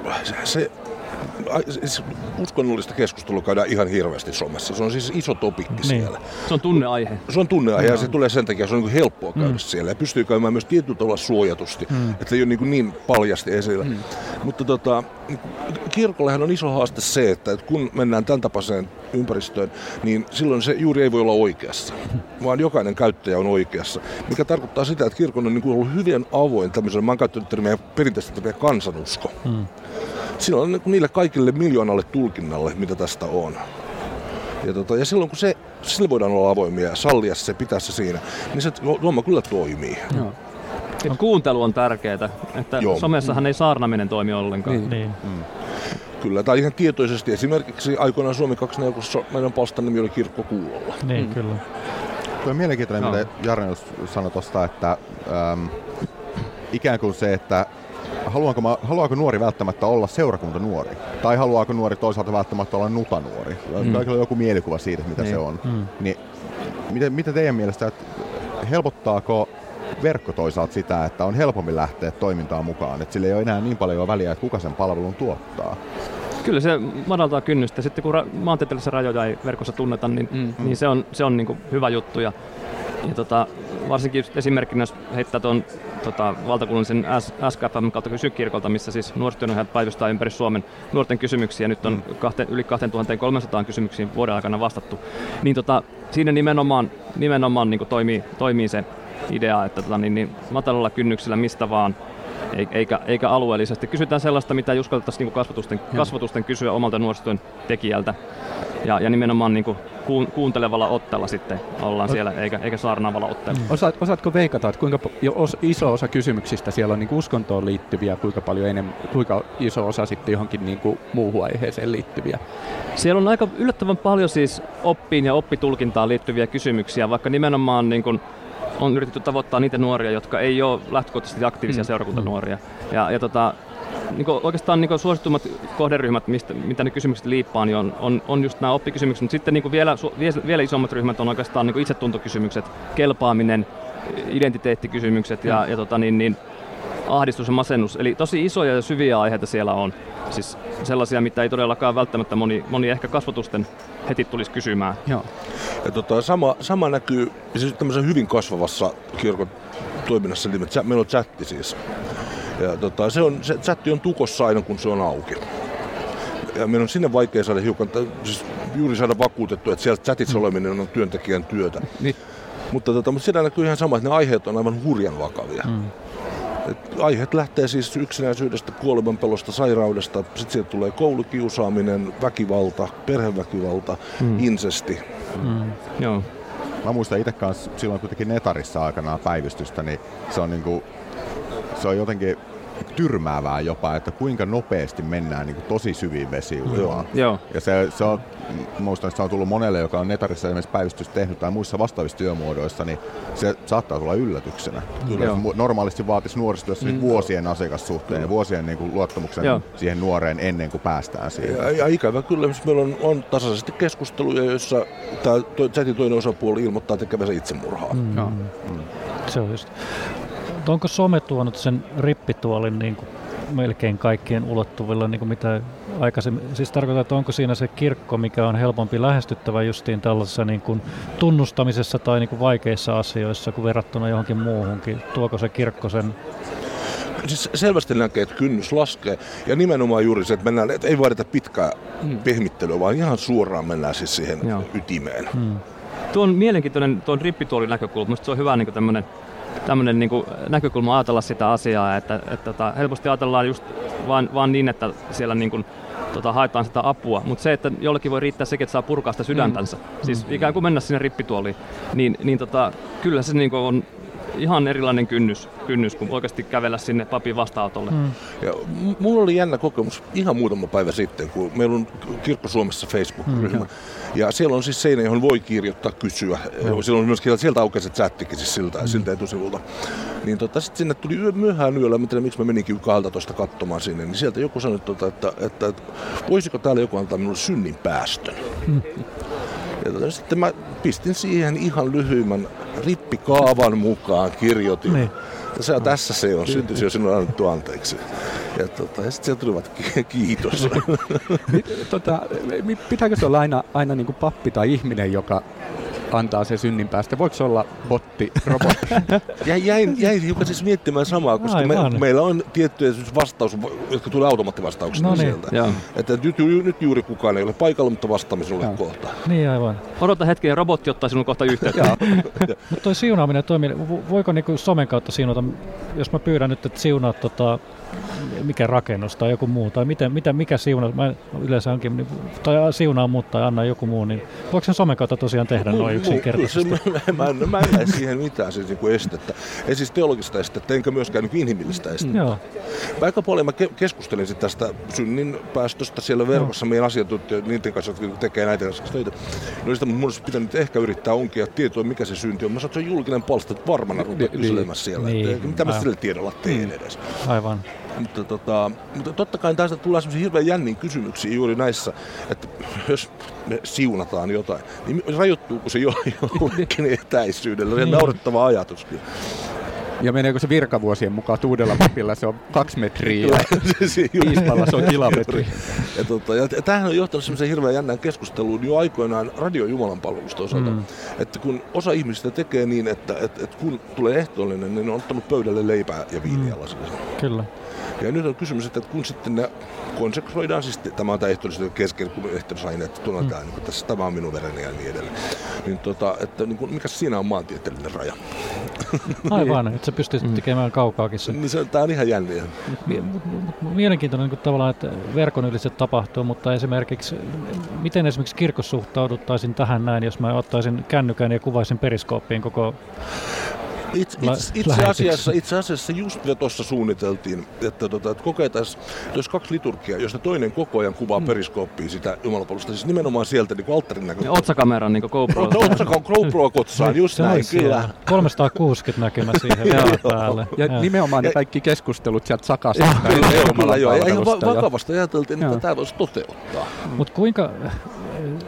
se, siis uskonnollista keskustelua käydään ihan hirveästi somessa. Se on siis iso topikki niin. siellä. Se on tunneaihe. Se on tunneaihe no. ja se tulee sen takia, se on niin helppoa käydä mm. siellä. Ja pystyy käymään myös tietyllä tavalla suojatusti, mm. että ei ole niin, niin paljasti esillä. Mm. Mutta tota, kirkollehan on iso haaste se, että kun mennään tämän tapaiseen ympäristöön, niin silloin se juuri ei voi olla oikeassa, vaan jokainen käyttäjä on oikeassa. Mikä tarkoittaa sitä, että kirkon on niin kuin ollut hyvin avoin tämmöisen, mä oon käyttänyt termiä perinteistä termiä kansanusko. Mm silloin on niille kaikille miljoonalle tulkinnalle, mitä tästä on. Ja, tota, ja silloin kun se, sille voidaan olla avoimia ja sallia se, pitää se siinä, niin se homma kyllä toimii. Joo. No, kuuntelu on tärkeää, että Joo. somessahan ei saarnaminen toimi ollenkaan. Niin. niin. Mm. Kyllä, tai ihan tietoisesti. Esimerkiksi aikoinaan Suomi 24 meidän palstan nimi oli Kirkko Kuulolla. Niin, mm. kyllä. Tuo on mielenkiintoinen, no. mitä Jarno sanoi tuosta, että ähm, ikään kuin se, että haluaako, mä, haluaako nuori välttämättä olla seurakunta nuori? Tai haluaako nuori toisaalta välttämättä olla nutanuori? Mm. Kaikilla on joku mielikuva siitä, mitä niin. se on. Mm. Niin, miten, miten teidän mielestä, että helpottaako verkko toisaalta sitä, että on helpompi lähteä toimintaan mukaan, että sillä ei ole enää niin paljon väliä, että kuka sen palvelun tuottaa? Kyllä se madaltaa kynnystä. Sitten kun ra- maantieteellisiä rajoja ei verkossa tunneta, niin, mm, niin se on, se on niin hyvä juttu. Ja, ja tota, varsinkin esimerkkinä, jos heittää tuon tota, valtakunnallisen SKFM kautta kysykirkolta, missä siis nuorisotyönjohtajat päivystää ympäri Suomen nuorten kysymyksiä. Nyt on mm. kahte, yli 2300 kysymyksiin vuoden aikana vastattu. Niin tota, siinä nimenomaan, nimenomaan niin toimii, toimii se idea, että tota, niin, niin matalalla kynnyksellä mistä vaan eikä, eikä alueellisesti. Kysytään sellaista, mitä ei uskallettaisiin niin kasvatusten, kasvatusten kysyä omalta nuorisotyön tekijältä. Ja, ja nimenomaan niin kuin kuuntelevalla otteella sitten ollaan siellä, eikä, eikä saarnaavalla otteella. Mm. Osaat, osaatko veikata, että kuinka os, iso osa kysymyksistä siellä on niin uskontoon liittyviä, kuinka paljon enemmän, kuinka iso osa sitten johonkin niin kuin muuhun aiheeseen liittyviä? Siellä on aika yllättävän paljon siis oppiin ja oppitulkintaan liittyviä kysymyksiä, vaikka nimenomaan niin kuin on yritetty tavoittaa niitä nuoria, jotka ei ole lähtökohtaisesti aktiivisia mm. seurakuntanuoria. Ja, ja tota, niin oikeastaan niin suosittummat kohderyhmät, mistä, mitä ne kysymykset liippaa, niin on, on, on just nämä oppikysymykset, mutta sitten niin vielä, vielä isommat ryhmät on oikeastaan niin itsetuntokysymykset, kelpaaminen, identiteettikysymykset ja, ja tota, niin, niin, ahdistus ja masennus. Eli tosi isoja ja syviä aiheita siellä on. Siis sellaisia, mitä ei todellakaan välttämättä moni, moni ehkä kasvatusten heti tulisi kysymään. Joo. Ja tota, sama, sama näkyy siis tämmöisen hyvin kasvavassa kirkon toiminnassa, eli meillä on chatti siis. Ja tota, se, on, se chatti on tukossa aina, kun se on auki. Ja meidän on sinne vaikea saada hiukan, siis juuri saada vakuutettu, että siellä chatissa mm. oleminen on työntekijän työtä. Niin. Mutta, tota, mutta siellä näkyy ihan sama, että ne aiheet on aivan hurjan vakavia. Mm. Et aiheet lähtee siis yksinäisyydestä, kuolemanpelosta, sairaudesta, sitten sieltä tulee koulukiusaaminen, väkivalta, perheväkivalta, mm. insesti. Mm. Joo. Mä muistan itse kanssa silloin kuitenkin Netarissa aikanaan päivystystä, niin se on niinku, se on jotenkin tyrmäävää jopa, että kuinka nopeasti mennään niin kuin tosi syviin vesiuimaan. Joo. Ja se, se on, muistan, että se on tullut monelle, joka on netarissa esimerkiksi päivystystä tehnyt tai muissa vastaavissa työmuodoissa, niin se saattaa tulla yllätyksenä. Kyllä. Normaalisti vaatisi nuorisotyössä mm. vuosien asiakassuhteen ja vuosien niin kuin, luottamuksen Joo. siihen nuoreen ennen kuin päästään siihen. Ja, ja ikävä kyllä, meillä on, on tasaisesti keskusteluja, joissa tämä chatin toinen osapuoli ilmoittaa tekevänsä itsemurhaa. Mm. Mm. Se on just onko some tuonut sen rippituolin niin kuin melkein kaikkien ulottuvilla, niin kuin mitä aikaisemmin, siis tarkoitan, että onko siinä se kirkko, mikä on helpompi lähestyttävä justiin tällaisessa niin kuin tunnustamisessa tai niin kuin vaikeissa asioissa kuin verrattuna johonkin muuhunkin. Tuoko se kirkko sen siis selvästi näkee, että kynnys laskee. Ja nimenomaan juuri se, että, mennään, että ei vaadita pitkää hmm. pehmittelyä, vaan ihan suoraan mennään siis siihen Joo. ytimeen. Hmm. Tuo on mielenkiintoinen tuon rippituolin näkökulma. se on hyvä niin tämmöinen tämmöinen niin kuin näkökulma ajatella sitä asiaa, että, että, tota, helposti ajatellaan just vaan, vaan niin, että siellä niin kuin, tota, haetaan sitä apua, mutta se, että jollekin voi riittää sekin, että saa purkaa sitä sydäntänsä, mm. siis ikään kuin mennä sinne rippituoliin, niin, niin tota, kyllä se niin kuin on ihan erilainen kynnys, kynnys kuin oikeasti kävellä sinne papin vastaanotolle. Mm. Ja mulla oli jännä kokemus ihan muutama päivä sitten, kun meillä on Kirkko Suomessa Facebook-ryhmä. Mm, ja siellä on siis seinä, johon voi kirjoittaa, kysyä. Mm. Siellä on myöskin sieltä aukaiset chattikin siis siltä, mm. siltä etusivulta. Niin tota, sitten sinne tuli yö, myöhään yöllä, mä tiedän, miksi mä meninkin 12 katsomaan sinne, niin sieltä joku sanoi, tota, että, että, että, että voisiko täällä joku antaa minulle synnin päästön. Mm. Ja sitten mä pistin siihen ihan lyhyimmän rippikaavan mukaan, kirjoitin. Niin. Ja se on tässä se on, syntyisi jo sinulle annettu anteeksi. Ja, tota, ja sitten sieltä tulivat kiitos. tota, pitääkö se olla aina, aina niin kuin pappi tai ihminen, joka antaa se synnin päästä? Voiko se olla botti, robotti? jäin, jäin, jäin hiukan siis miettimään samaa, koska me, meillä on tiettyjä vastaus, jotka tulee automaattivastauksena no niin. sieltä. Joo. Että nyt, ju, nyt juuri kukaan ei ole paikalla, mutta vastaamme sinulle Joo. kohta. Niin aivan. Odota hetken ja robotti ottaa sinun kohta yhteyttä. mutta toi siunaaminen toimii, voiko niinku somen kautta siunata, jos mä pyydän nyt, että siunaat tota, mikä rakennus tai joku muu, tai miten, mitä, mikä siuna, mä yleensä onkin, niin, tai siunaa muut tai anna joku muu, niin voiko sen somen kautta tosiaan tehdä noin yksinkertaisesti? Mä, mä, mä, mä en näe siihen mitään siis niin estettä. Ei siis teologista estettä, enkä myöskään niin inhimillistä estettä. Joo. Aika paljon mä ke- keskustelin sit tästä synnin päästöstä siellä verkossa, meidän asiantuntijat, niiden kanssa, jotka tekee näitä kanssa töitä. No sitä mun olisi pitänyt ehkä yrittää onkia tietoa, mikä se synti on. Mä sanoin, että se on julkinen palsta, että varmana rupeaa kyselemään siellä. Niin. Mitä mä sillä tiedolla teen mm. edes. Aivan. Mutta, tota, mutta totta kai tästä tulee sellaisia hirveän jänniin kysymyksiä juuri näissä, että jos me siunataan jotain, niin rajoittuuko se jollekin etäisyydellä? Se on naurettava ajatuskin. Ja meneekö se virkavuosien mukaan, että uudella papilla se on kaksi metriä ja Iispalla se on kilometri. Ja, tota, ja tämähän on johtanut semmoiseen hirveän jännään keskusteluun jo aikoinaan radio Jumalan palvelusta osalta. Mm. Että kun osa ihmisistä tekee niin, että, että, että kun tulee ehtoollinen, niin ne on ottanut pöydälle leipää ja viiniä mm. Kyllä. Ja nyt on kysymys, että kun sitten ne konsekroidaan, siis tämä on tämä ehtoollisuuden kesken, kun ehtoollisuusaine, että mm. tämä, niin tässä, tämä on minun vereni ja niin edelleen. Niin, tota, että niin kuin, mikä siinä on maantieteellinen raja? Aivan, että sä pystyt mm. tekemään kaukaakin sen. Niin se, tämä on ihan jänniä. Mielenkiintoinen niin kuin tavallaan, että verkon yli se tapahtuu, mutta esimerkiksi, miten esimerkiksi kirkossa suhtauduttaisin tähän näin, jos mä ottaisin kännykän ja kuvaisin periskooppiin koko itse, itse, itse, asiassa, itse asiassa just mitä tuossa suunniteltiin, että, tota, että kokeiltaisiin, jos kaksi liturgiaa, josta toinen koko ajan kuvaa mm. periskooppiin sitä jumalapalvelusta, siis nimenomaan sieltä niin alttarin näkökulmasta. Otsakameran niin GoPro. No, otsaka GoPro kotsaan, just se näin, kyllä. 360 näkymä siihen vielä päälle. Ja, ja nimenomaan ne kaikki keskustelut sieltä sakasta. Kyllä, kyllä, joo. Ja ihan vakavasti ajateltiin, että tämä voisi toteuttaa. Mutta kuinka,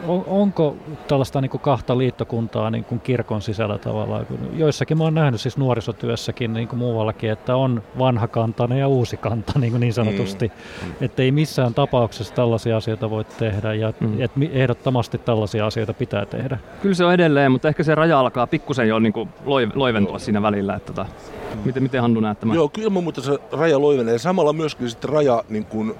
on, onko tällaista niin kuin kahta liittokuntaa niin kuin kirkon sisällä tavallaan? Joissakin mä oon nähnyt siis nuorisotyössäkin niin kuin muuallakin, että on vanhakantainen ja uusi kanta niin, kuin niin sanotusti. Mm. Että ei missään tapauksessa tällaisia asioita voi tehdä ja mm. että ehdottomasti tällaisia asioita pitää tehdä. Kyllä se on edelleen, mutta ehkä se raja alkaa pikkusen jo niin kuin loiventua siinä välillä. Että tota, miten, miten Hannu näet tämän? Joo, kyllä mutta se raja loivenee. Samalla myöskin sitten raja niin kuin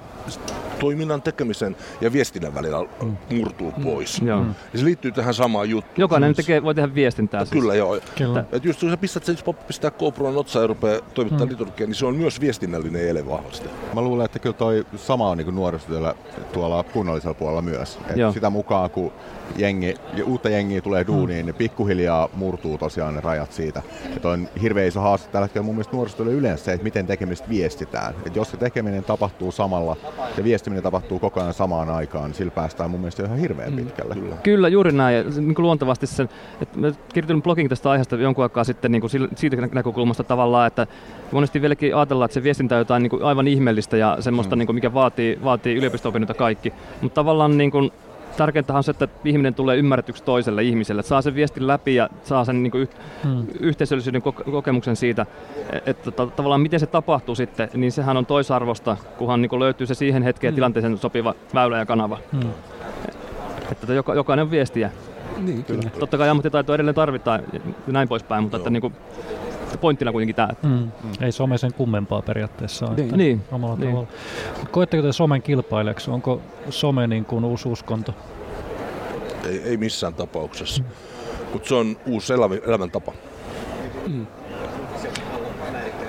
toiminnan tekemisen ja viestinnän välillä mm. murtuu mm. pois. Mm. Ja se liittyy tähän samaan juttuun. Jokainen tekee, voi tehdä viestintää siis. Kyllä joo. Kyllä. Et just kun sä pistät sen, jos pistää GoPron otsaan ja rupeaa toimittaa mm. liturgia, niin se on myös viestinnällinen ele vahvasti. Mä luulen, että kyllä toi sama on niin nuorisotyöllä tuolla kunnallisella puolella myös. Et sitä mukaan, kun jengi, uutta jengiä tulee duuniin, mm. niin pikkuhiljaa murtuu tosiaan ne rajat siitä. Et on hirveän iso haaste hetkellä mun mielestä nuorisotyöllä yleensä se, että miten tekemistä viestitään. Et jos se tekeminen tapahtuu samalla ja viestiminen tapahtuu koko ajan samaan aikaan, niin sillä päästään mun mielestä ihan hirveän mm. pitkälle. Kyllä. Kyllä, juuri näin. Ja niin kuin luontevasti sen, että mä kirjoitin blogin tästä aiheesta jonkun aikaa sitten niin kuin siitä näkökulmasta tavallaan, että monesti vieläkin ajatellaan, että se viestintä on jotain niin kuin aivan ihmeellistä ja semmoista, mm. niin kuin mikä vaatii, vaatii yliopisto kaikki. Mutta tavallaan niin kuin, tärkeintä on se, että ihminen tulee ymmärretyksi toiselle ihmiselle, että saa sen viestin läpi ja saa sen niin kuin hmm. yhteisöllisyyden kokemuksen siitä, että tavallaan miten se tapahtuu sitten, niin sehän on toisarvosta, kunhan niin kuin löytyy se siihen hetkeen hmm. tilanteeseen sopiva väylä ja kanava. Hmm. Että joka, jokainen on viestiä. Niin, kyllä. Totta kai ammattitaitoa edelleen tarvitaan ja näin poispäin, mutta että niin kuin, pointtina kuitenkin tämä. Mm. Mm. Ei some sen kummempaa periaatteessa ole. Niin. niin. Omalla niin. tavalla. Koetteko te somen kilpailijaksi? Onko some niin kuin uusi uskonto? Ei, ei missään tapauksessa. Mm. Mutta se on uusi elämä, elämäntapa. Mm.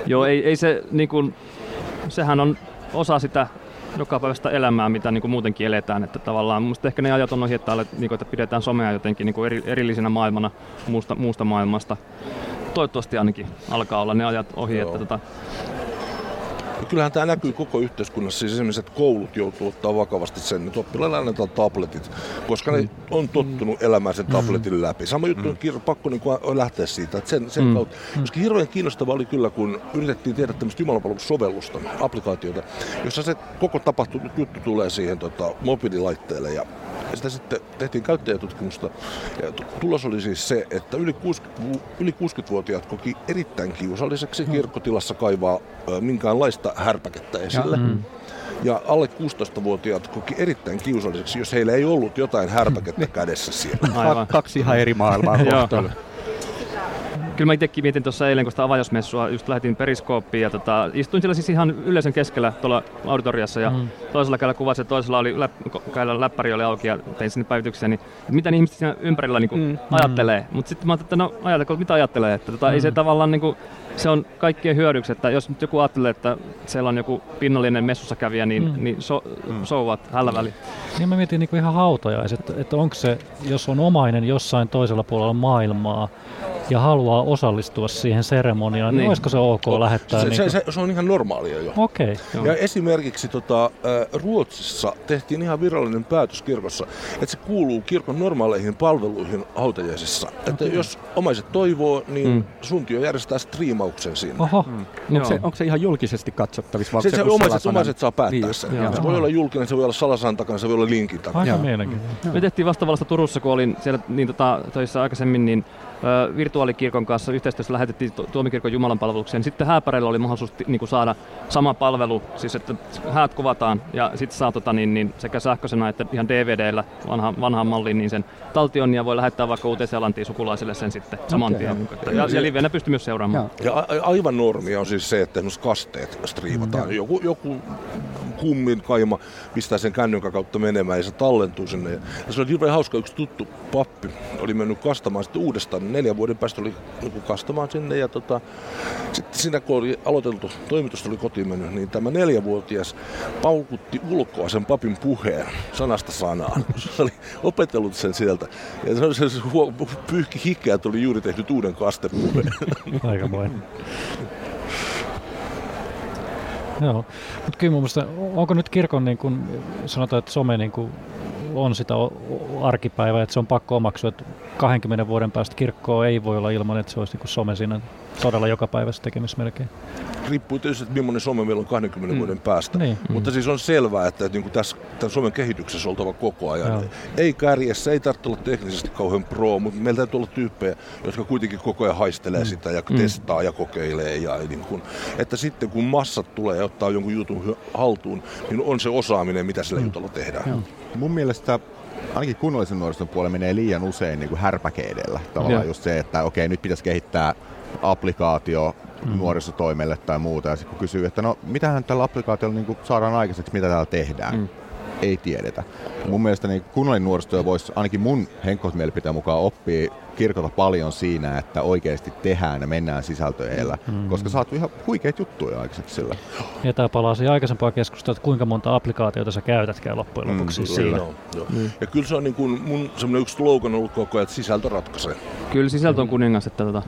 Joo, ei, ei se niin kuin, sehän on osa sitä jokapäiväistä elämää, mitä niin kuin muutenkin eletään. Että tavallaan mun ehkä ne ajat on ohi, että, niin kuin, että pidetään somea jotenkin niin kuin eri, erillisenä maailmana muusta, muusta maailmasta. Toivottavasti ainakin alkaa olla ne ajat ohi. Että tota, ja kyllähän tämä näkyy koko yhteiskunnassa. Siis esimerkiksi, että koulut joutuu ottaa vakavasti sen, että oppilaille annetaan tabletit, koska ne on tottunut elämään sen tabletin läpi. Sama juttu on mm. pakko niin kuin lähteä siitä, että sen, sen mm. kautta. Koska hirveän kiinnostava oli kyllä, kun yritettiin tehdä tämmöistä jumalapalvelussovellusta, applikaatiota, jossa se koko tapahtunut juttu tulee siihen tota, mobiililaitteelle ja sitä sitten tehtiin käyttäjätutkimusta ja tulos oli siis se, että yli, 60, yli 60-vuotiaat koki erittäin kiusalliseksi mm. kirkkotilassa kaivaa minkäänlaista härpäkettä esille. Ja, mm. ja alle 16-vuotiaat koki erittäin kiusalliseksi, jos heillä ei ollut jotain härpäkettä kädessä siellä. Aivan. Kaksi ihan eri maailmaa kyllä mä itsekin mietin tuossa eilen, kun sitä avajaismessua just lähetin periskooppiin ja tota, istuin siellä siis ihan yleisön keskellä tuolla auditoriassa ja mm. toisella kädellä kuvasi ja toisella oli läp, kädellä läppäri oli auki ja tein sinne päivityksiä, niin mitä ne ihmiset siinä ympärillä niin kuin mm. ajattelee. Mutta sitten mä ajattelin, että no ajatteleko, mitä ajattelee, että tota, mm. ei se mm. tavallaan niin kuin, se on kaikkien hyödyksi, että jos nyt joku ajattelee, että siellä on joku pinnallinen messussa kävijä, niin, mm. niin so, mm. so what, hällä väli. Niin mä mietin niin kuin ihan hautajaiset, että, että onko se, jos on omainen jossain toisella puolella maailmaa, ja haluaa osallistua siihen seremoniaan, niin, niin olisiko se ok o, lähettää? Se, niin kuin... se, se, se on ihan normaalia jo. Okei. Okay. Ja esimerkiksi tota, Ruotsissa tehtiin ihan virallinen päätös kirkossa, että se kuuluu kirkon normaaleihin palveluihin hautajaisissa. Okay. Että jos omaiset toivoo, niin mm. suntio järjestää striimauksen siinä. Oho. Mm. Onko, se, onko se ihan julkisesti katsottavissa? Se, se, se omaiset, omaiset saa päättää niin, sen. Joo. Se voi olla julkinen, se voi olla salasan takana, se voi olla linkin takana. Aika mielenkiintoista. Me tehtiin vastaavallista Turussa, kun olin siellä niin, tota, töissä aikaisemmin, niin virtuaalikirkon kanssa yhteistyössä lähetettiin tuomikirkon Jumalan palvelukseen. Sitten hääpäreillä oli mahdollisuus niin kuin saada sama palvelu, siis että häät kuvataan ja sitten saa tota, niin, niin sekä sähköisenä että ihan DVDllä vanha, vanhaan malliin niin sen taltion ja voi lähettää vaikka Uuteen-Seelantiin sukulaisille sen sitten saman okay, tien. Okay. Ja, ja livenä pystyy myös seuraamaan. Ja, ja aivan normia on siis se, että esimerkiksi kasteet striimataan. Mm, joku, joku kummin kaima pistää sen kännykän kautta menemään ja se tallentuu sinne. Ja se oli hirveän hauska, yksi tuttu pappi oli mennyt kastamaan sitten uudestaan. Neljän vuoden päästä oli joku kastamaan sinne ja tota, sitten siinä kun oli aloiteltu, toimitus oli kotiin mennyt, niin tämä neljävuotias paukutti ulkoa sen papin puheen sanasta sanaan. Se oli opetellut sen sieltä. Ja se, oli se, se pyyhki hikkeä, että oli juuri tehnyt uuden kastepuheen. Aikamoinen. Joo, mutta kyllä mun mielestä, onko nyt kirkon, niin kun sanotaan, että some niin kun on sitä arkipäivää, että se on pakko omaksua, että 20 vuoden päästä kirkkoa ei voi olla ilman, että se olisi niin some siinä todella joka päivässä tekemistä melkein. Riippuu tietysti, että millainen some meillä on 20 mm. vuoden päästä. Niin. Mutta mm. siis on selvää, että, että niin kuin tässä tämän somen kehityksessä on oltava koko ajan. Joo. Ei kärjessä, ei tarvitse olla teknisesti kauhean pro, mutta meillä täytyy olla tyyppejä, jotka kuitenkin koko ajan haistelee mm. sitä ja mm. testaa ja kokeilee. Ja niin kuin, että sitten kun massat tulee ja ottaa jonkun jutun haltuun, niin on se osaaminen, mitä sillä mm. jutulla tehdään. Joo. Mun mielestä ainakin kunnollisen nuorison puolella menee liian usein niin kuin härpäkeidellä. Tavallaan ja. just se, että okei, nyt pitäisi kehittää applikaatio mm. nuorisotoimelle tai muuta. Ja sitten kun kysyy, että no mitähän tällä applikaatiolla niin saadaan aikaiseksi, mitä täällä tehdään, mm. Ei tiedetä. Mun mielestä niin kunnollinen nuorisotyö voisi ainakin mun henkkoismielipiteen mukaan oppia kirkota paljon siinä, että oikeasti tehdään ja mennään sisältöjellä, mm. koska saat ihan huikeita juttuja aikaiseksi sillä. Ja tämä palaa siihen aikaisempaan keskustelua, että kuinka monta applikaatiota sä käytätkään loppujen mm, lopuksi mm, siinä. Joo, joo. Mm. Ja kyllä se on niin kuin mun semmoinen yksi slogan ollut koko ajan, että sisältö ratkaisee. Kyllä sisältö on kuningas, että tota,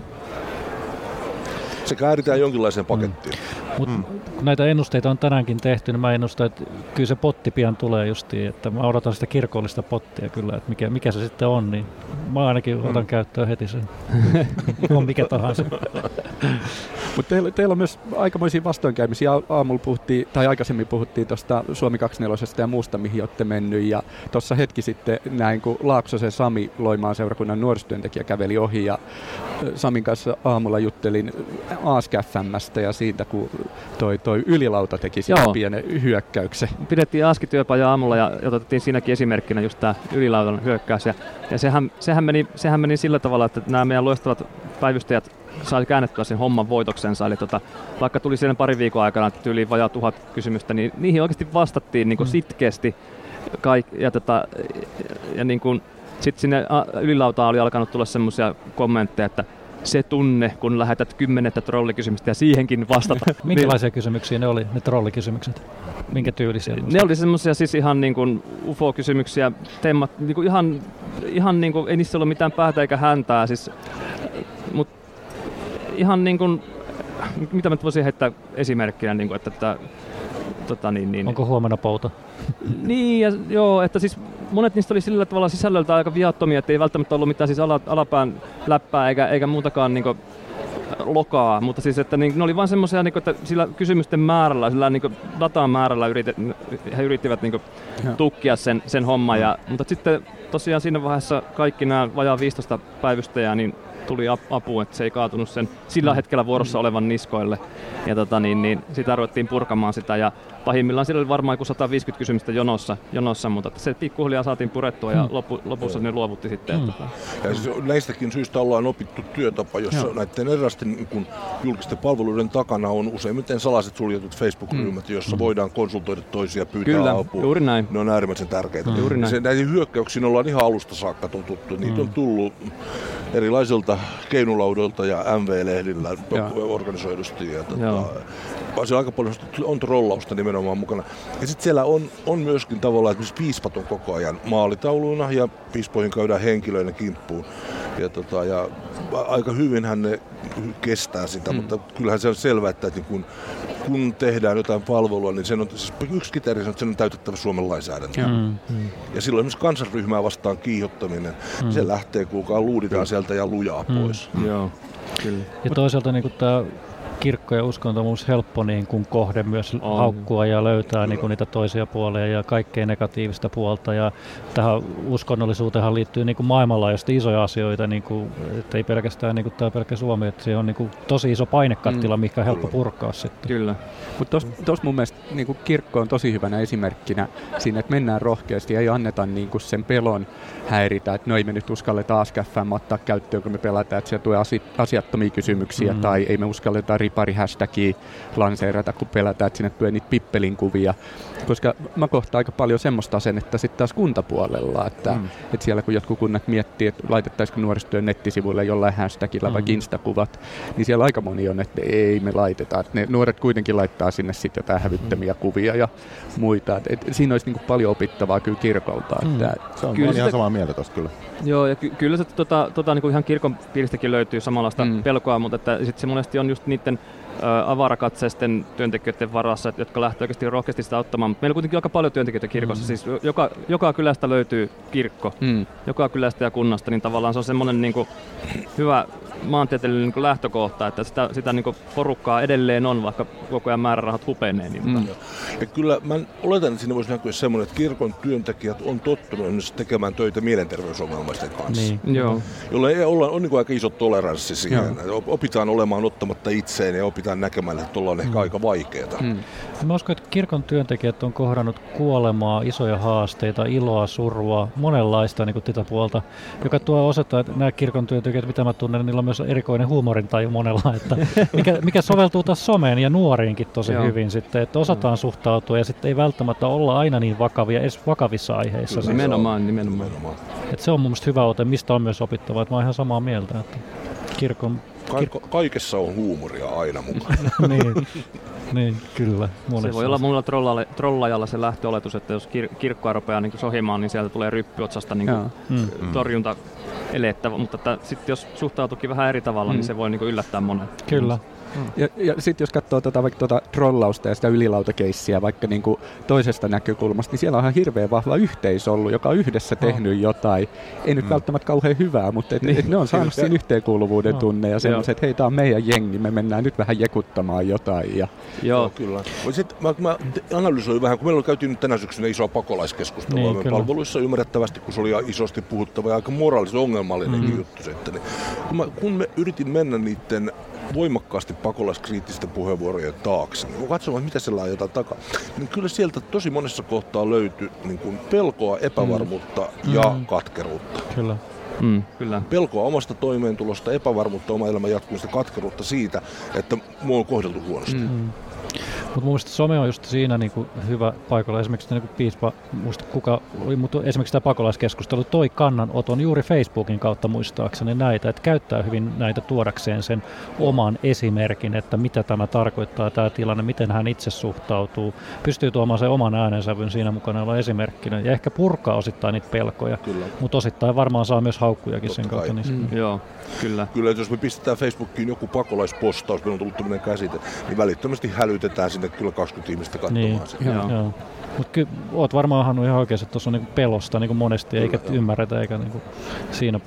se kääritään jonkinlaiseen pakettiin. Mm. Mut mm. kun näitä ennusteita on tänäänkin tehty, niin mä ennustan, että kyllä se potti pian tulee justiin, että mä odotan sitä kirkollista pottia kyllä, että mikä, mikä se sitten on, niin mä ainakin mm. otan käyttöön heti sen. on mikä tahansa. Mutta teillä, teillä on myös aikamoisia vastoinkäymisiä. Aamulla puhuttiin, tai aikaisemmin puhuttiin tuosta Suomi 24 ja muusta, mihin olette mennyt. Ja tuossa hetki sitten näin, kun Laaksosen Sami Loimaan seurakunnan nuorisotyöntekijä käveli ohi. Ja Samin kanssa aamulla juttelin ASKFMstä ja siitä, kun toi, toi ylilauta teki sitä pienen hyökkäyksen. Pidettiin ASKI-työpaja aamulla ja otettiin siinäkin esimerkkinä just tämä ylilautan hyökkäys. Ja, ja sehän, sehän, meni, sehän meni sillä tavalla, että nämä meidän loistavat päivystäjät sai käännettyä sen homman voitoksensa. Eli tota, vaikka tuli siinä pari viikon aikana yli vajaa tuhat kysymystä, niin niihin oikeasti vastattiin niin kuin mm. sitkeästi. Kaik, ja tota, ja niin kuin, sitten sinne ylilautaan oli alkanut tulla semmoisia kommentteja, että se tunne, kun lähetät kymmenettä trollikysymystä ja siihenkin vastata. Minkälaisia kysymyksiä ne oli, ne trollikysymykset? Minkä tyylisiä? Ne oli semmoisia siis ihan niin kuin UFO-kysymyksiä, teemat, niin kuin ihan, ihan niin kuin, ei niissä ollut mitään päätä eikä häntää, siis, mut ihan niin kuin, mitä mä voisin heittää esimerkkinä, niin kuin, että, että tota, niin, niin. Onko huomenna pouta? niin, ja, joo, että siis monet niistä oli sillä tavalla sisällöltä aika viattomia, että ei välttämättä ollut mitään siis ala, alapään läppää eikä, eikä muutakaan niin kuin, lokaa, mutta siis että niin, ne oli vain semmoisia, niin että sillä kysymysten määrällä, sillä niin datan määrällä yritet, he yrittivät niin tukkia sen, sen homman, ja, mutta sitten tosiaan siinä vaiheessa kaikki nämä vajaa 15 päivystäjää, niin tuli apu, että se ei kaatunut sen sillä hetkellä vuorossa olevan niskoille. Ja tota, niin, niin, sitä ruvettiin purkamaan sitä. Ja pahimmillaan siellä oli varmaan joku 150 kysymystä jonossa, jonossa mutta se pikkuhiljaa saatiin purettua ja mm. loppu, lopussa ne luovutti sitten. Mm. Ja siis näistäkin syistä ollaan opittu työtapa, jossa Joo. näiden erilaisten niin kun, julkisten palveluiden takana on useimmiten salaiset suljetut Facebook-ryhmät, mm. joissa mm. voidaan konsultoida toisia pyytää Kyllä, apua. juuri näin. Ne on äärimmäisen tärkeitä. Mm. Juuri näin. Se, näihin hyökkäyksiin ollaan ihan alusta saakka tututtu. Niitä mm. on tullut erilaisilta keinulaudolta ja MV-lehdillä organisoidusti. Ja, tota, se aika paljon on trollausta nimenomaan mukana. Ja sitten siellä on, on myöskin tavallaan, että piispat on koko ajan maalitauluina ja piispoihin käydään henkilöiden kimppuun. Ja, tota, ja aika hyvinhän ne kestää sitä, mm. mutta kyllähän se on selvää, että, että kun, kun tehdään jotain palvelua, niin sen on, siis yksi kriteeri on, että sen on täytettävä Suomen lainsäädäntö. Mm. Mm. Ja silloin esimerkiksi kansanryhmää vastaan kiihottaminen, mm. se lähtee kuulkaa, luuditaan mm. sieltä ja lujaa mm. pois. Mm. Joo. Kyllä. Ja toisaalta niin tämä kirkko ja uskonto on helppo niin kuin kohde myös on. haukkua ja löytää niin kuin niitä toisia puolia ja kaikkea negatiivista puolta. Ja tähän uskonnollisuuteenhan liittyy niin kuin maailmanlaajuisesti isoja asioita, niin kuin, että ei pelkästään niin kuin tämä pelkkä Suomi, että se on niin kuin tosi iso painekattila, mm. mikä on helppo purkaa sitten. Kyllä. Mutta tuossa mun mielestä niin kuin kirkko on tosi hyvänä esimerkkinä siinä, että mennään rohkeasti ja ei anneta niin kuin sen pelon häiritä, että no ei me nyt uskalleta ASKFM ottaa käyttöön, kun me pelataan, että siellä tulee asiattomia kysymyksiä mm. tai ei me uskalleta ripari hashtagia lanseerata, kun pelätään, että sinne tulee niitä pippelin kuvia. Koska mä kohtaan aika paljon semmoista asennetta sitten taas kuntapuolella, että, mm. että siellä kun jotkut kunnat miettii, että laitettaisiko nuorisotyön nettisivuille jollain hashtagilla mm. vai instakuvat, niin siellä aika moni on, että ei me laiteta. Että ne nuoret kuitenkin laittaa sinne sitten jotain hävyttömiä mm. kuvia ja muita. Et, et, siinä olisi niinku paljon opittavaa kyllä kirkolta. Mm. Että, se on kyllä ihan samaa mieltä tosta kyllä. Joo, ja ky- kyllä se tota, tota, niin kuin ihan kirkon piiristäkin löytyy samanlaista mm. pelkoa, mutta että sit se monesti on just niiden avarakatseisten työntekijöiden varassa, jotka lähtevät oikeasti rohkeasti sitä auttamaan. Meillä on kuitenkin aika paljon työntekijöitä kirkossa, mm. siis joka, joka kylästä löytyy kirkko, mm. joka kylästä ja kunnasta, niin tavallaan se on semmoinen niin kuin, hyvä maantieteellinen niin lähtökohta, että sitä, sitä niin porukkaa edelleen on, vaikka koko ajan määrärahat hupenee. Niin mm. Ja kyllä mä oletan, että siinä voisi näkyä semmoinen, että kirkon työntekijät on tottunut tekemään töitä mielenterveysongelmaisten kanssa. Niin. Joo. Jolle ei olla, on niin aika iso toleranssi siihen. Joo. Opitaan olemaan ottamatta itseen ja opitaan näkemään, että tuolla on ehkä mm. aika vaikeaa. Mm. Mä uskon, että kirkon työntekijät on kohdannut kuolemaa, isoja haasteita, iloa, surua, monenlaista niin tätä puolta, joka tuo osoittaa, että nämä kirkon työntekijät, mitä mä tunnen, niillä on myös erikoinen huumorintaju monella, että mikä, mikä soveltuu taas someen ja nuoriinkin tosi Joo. hyvin sitten, että osataan mm. suhtautua ja sitten ei välttämättä olla aina niin vakavia, edes vakavissa aiheissa. Kyllä, nimenomaan, nimenomaan. Että se on mun mielestä hyvä ote, mistä on myös opittava, että mä oon ihan samaa mieltä, että kirkon Ka- kaikessa on huumoria aina mukana. niin, niin, kyllä. Se voi olla mulla trollalle, trollajalla se lähtöoletus, että jos kir- kirkkoa rupeaa niin sohimaan, niin sieltä tulee ryppyotsasta niin mm. torjunta elettä, mutta sitten jos suhtautuukin vähän eri tavalla, niin mm. niin se voi niin yllättää monen. Kyllä. Ja, ja sitten jos katsoo tota, vaikka tuota trollausta ja sitä ylilautakeissiä vaikka niin kuin toisesta näkökulmasta, niin siellä on ihan hirveän vahva yhteisö ollut, joka on yhdessä oh. tehnyt jotain. Ei nyt mm. välttämättä kauhean hyvää, mutta et, niin. et ne on saanut siinä yhteenkuuluvuuden oh. tunne ja semmoiset, että hei, tämä on meidän jengi, me mennään nyt vähän jekuttamaan jotain. Ja... Joo, Joo kyllä. Sitten mä, mä analysoin vähän, kun meillä on käyty nyt tänä syksynä isoa pakolaiskeskustelua niin, palveluissa ymmärrettävästi, kun se oli isosti puhuttava ja aika moraalisesti ongelmallinen mm. juttu. Sitten, niin, kun, mä, kun me yritin mennä niiden voimakkaasti pakolaiskriittisten puheenvuorojen taakse. Niin kun katsomaan, mitä siellä on jotain takaa, niin kyllä sieltä tosi monessa kohtaa löytyy niin kuin pelkoa, epävarmuutta mm. ja mm. katkeruutta. Kyllä. Mm, kyllä. Pelkoa omasta toimeentulosta, epävarmuutta oma elämän jatkumista, katkeruutta siitä, että mua on kohdeltu huonosti. Mm. Mutta mielestäni some on just siinä niin kuin hyvä paikalla. Esimerkiksi niin kuin piispa, muista kuka oli, mutta esimerkiksi tämä pakolaiskeskustelu toi kannanoton juuri Facebookin kautta muistaakseni näitä, että käyttää hyvin näitä tuodakseen sen oman esimerkin, että mitä tämä tarkoittaa tämä tilanne, miten hän itse suhtautuu, pystyy tuomaan sen oman äänensävyn siinä mukana olla esimerkkinä ja ehkä purkaa osittain niitä pelkoja, Kyllä. mutta osittain varmaan saa myös haukkujakin Totta sen kautta. Niin Mm. Joo, kyllä. Kyllä, jos me pistetään Facebookiin joku pakolaispostaus, meillä on tullut tämmöinen käsite, niin välittömästi hälytetään sinne kyllä 20 ihmistä katsomaan Niin. sitä. Joo. Joo. Mutta kyllä oot varmaan Hannu ihan oikeassa, että tuossa on niinku pelosta niinku monesti, eikä Kyllä, joo. ymmärretä, eikä niinku siinä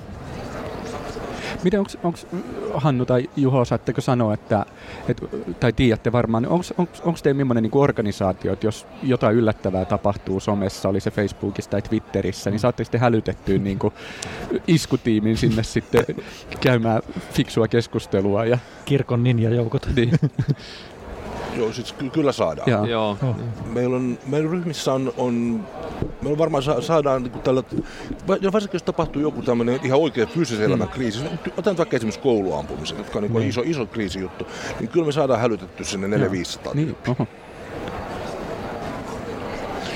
Miten onko Hannu tai Juho, saatteko sanoa, että, et, tai tiedätte varmaan, onko teillä millainen niin organisaatio, että jos jotain yllättävää tapahtuu somessa, oli se Facebookissa tai Twitterissä, niin saatteko te hälytettyä niin kuin iskutiimin sinne sitten käymään fiksua keskustelua? Ja, kirkon ninjajoukot. niin, Joo, siis ky- kyllä saadaan. ja, Joo. Oh. Meillä on, meidän ryhmissä on, on meillä on varmaan sa- saadaan niin tällä, varsinkin jos tapahtuu joku tämmöinen ihan oikea fyysisen elämän kriisi, otan nyt vaikka esimerkiksi kouluampumisen, jotka on niin Niin. iso, iso kriisijuttu, niin kyllä me saadaan hälytetty sinne 400 niin, oho,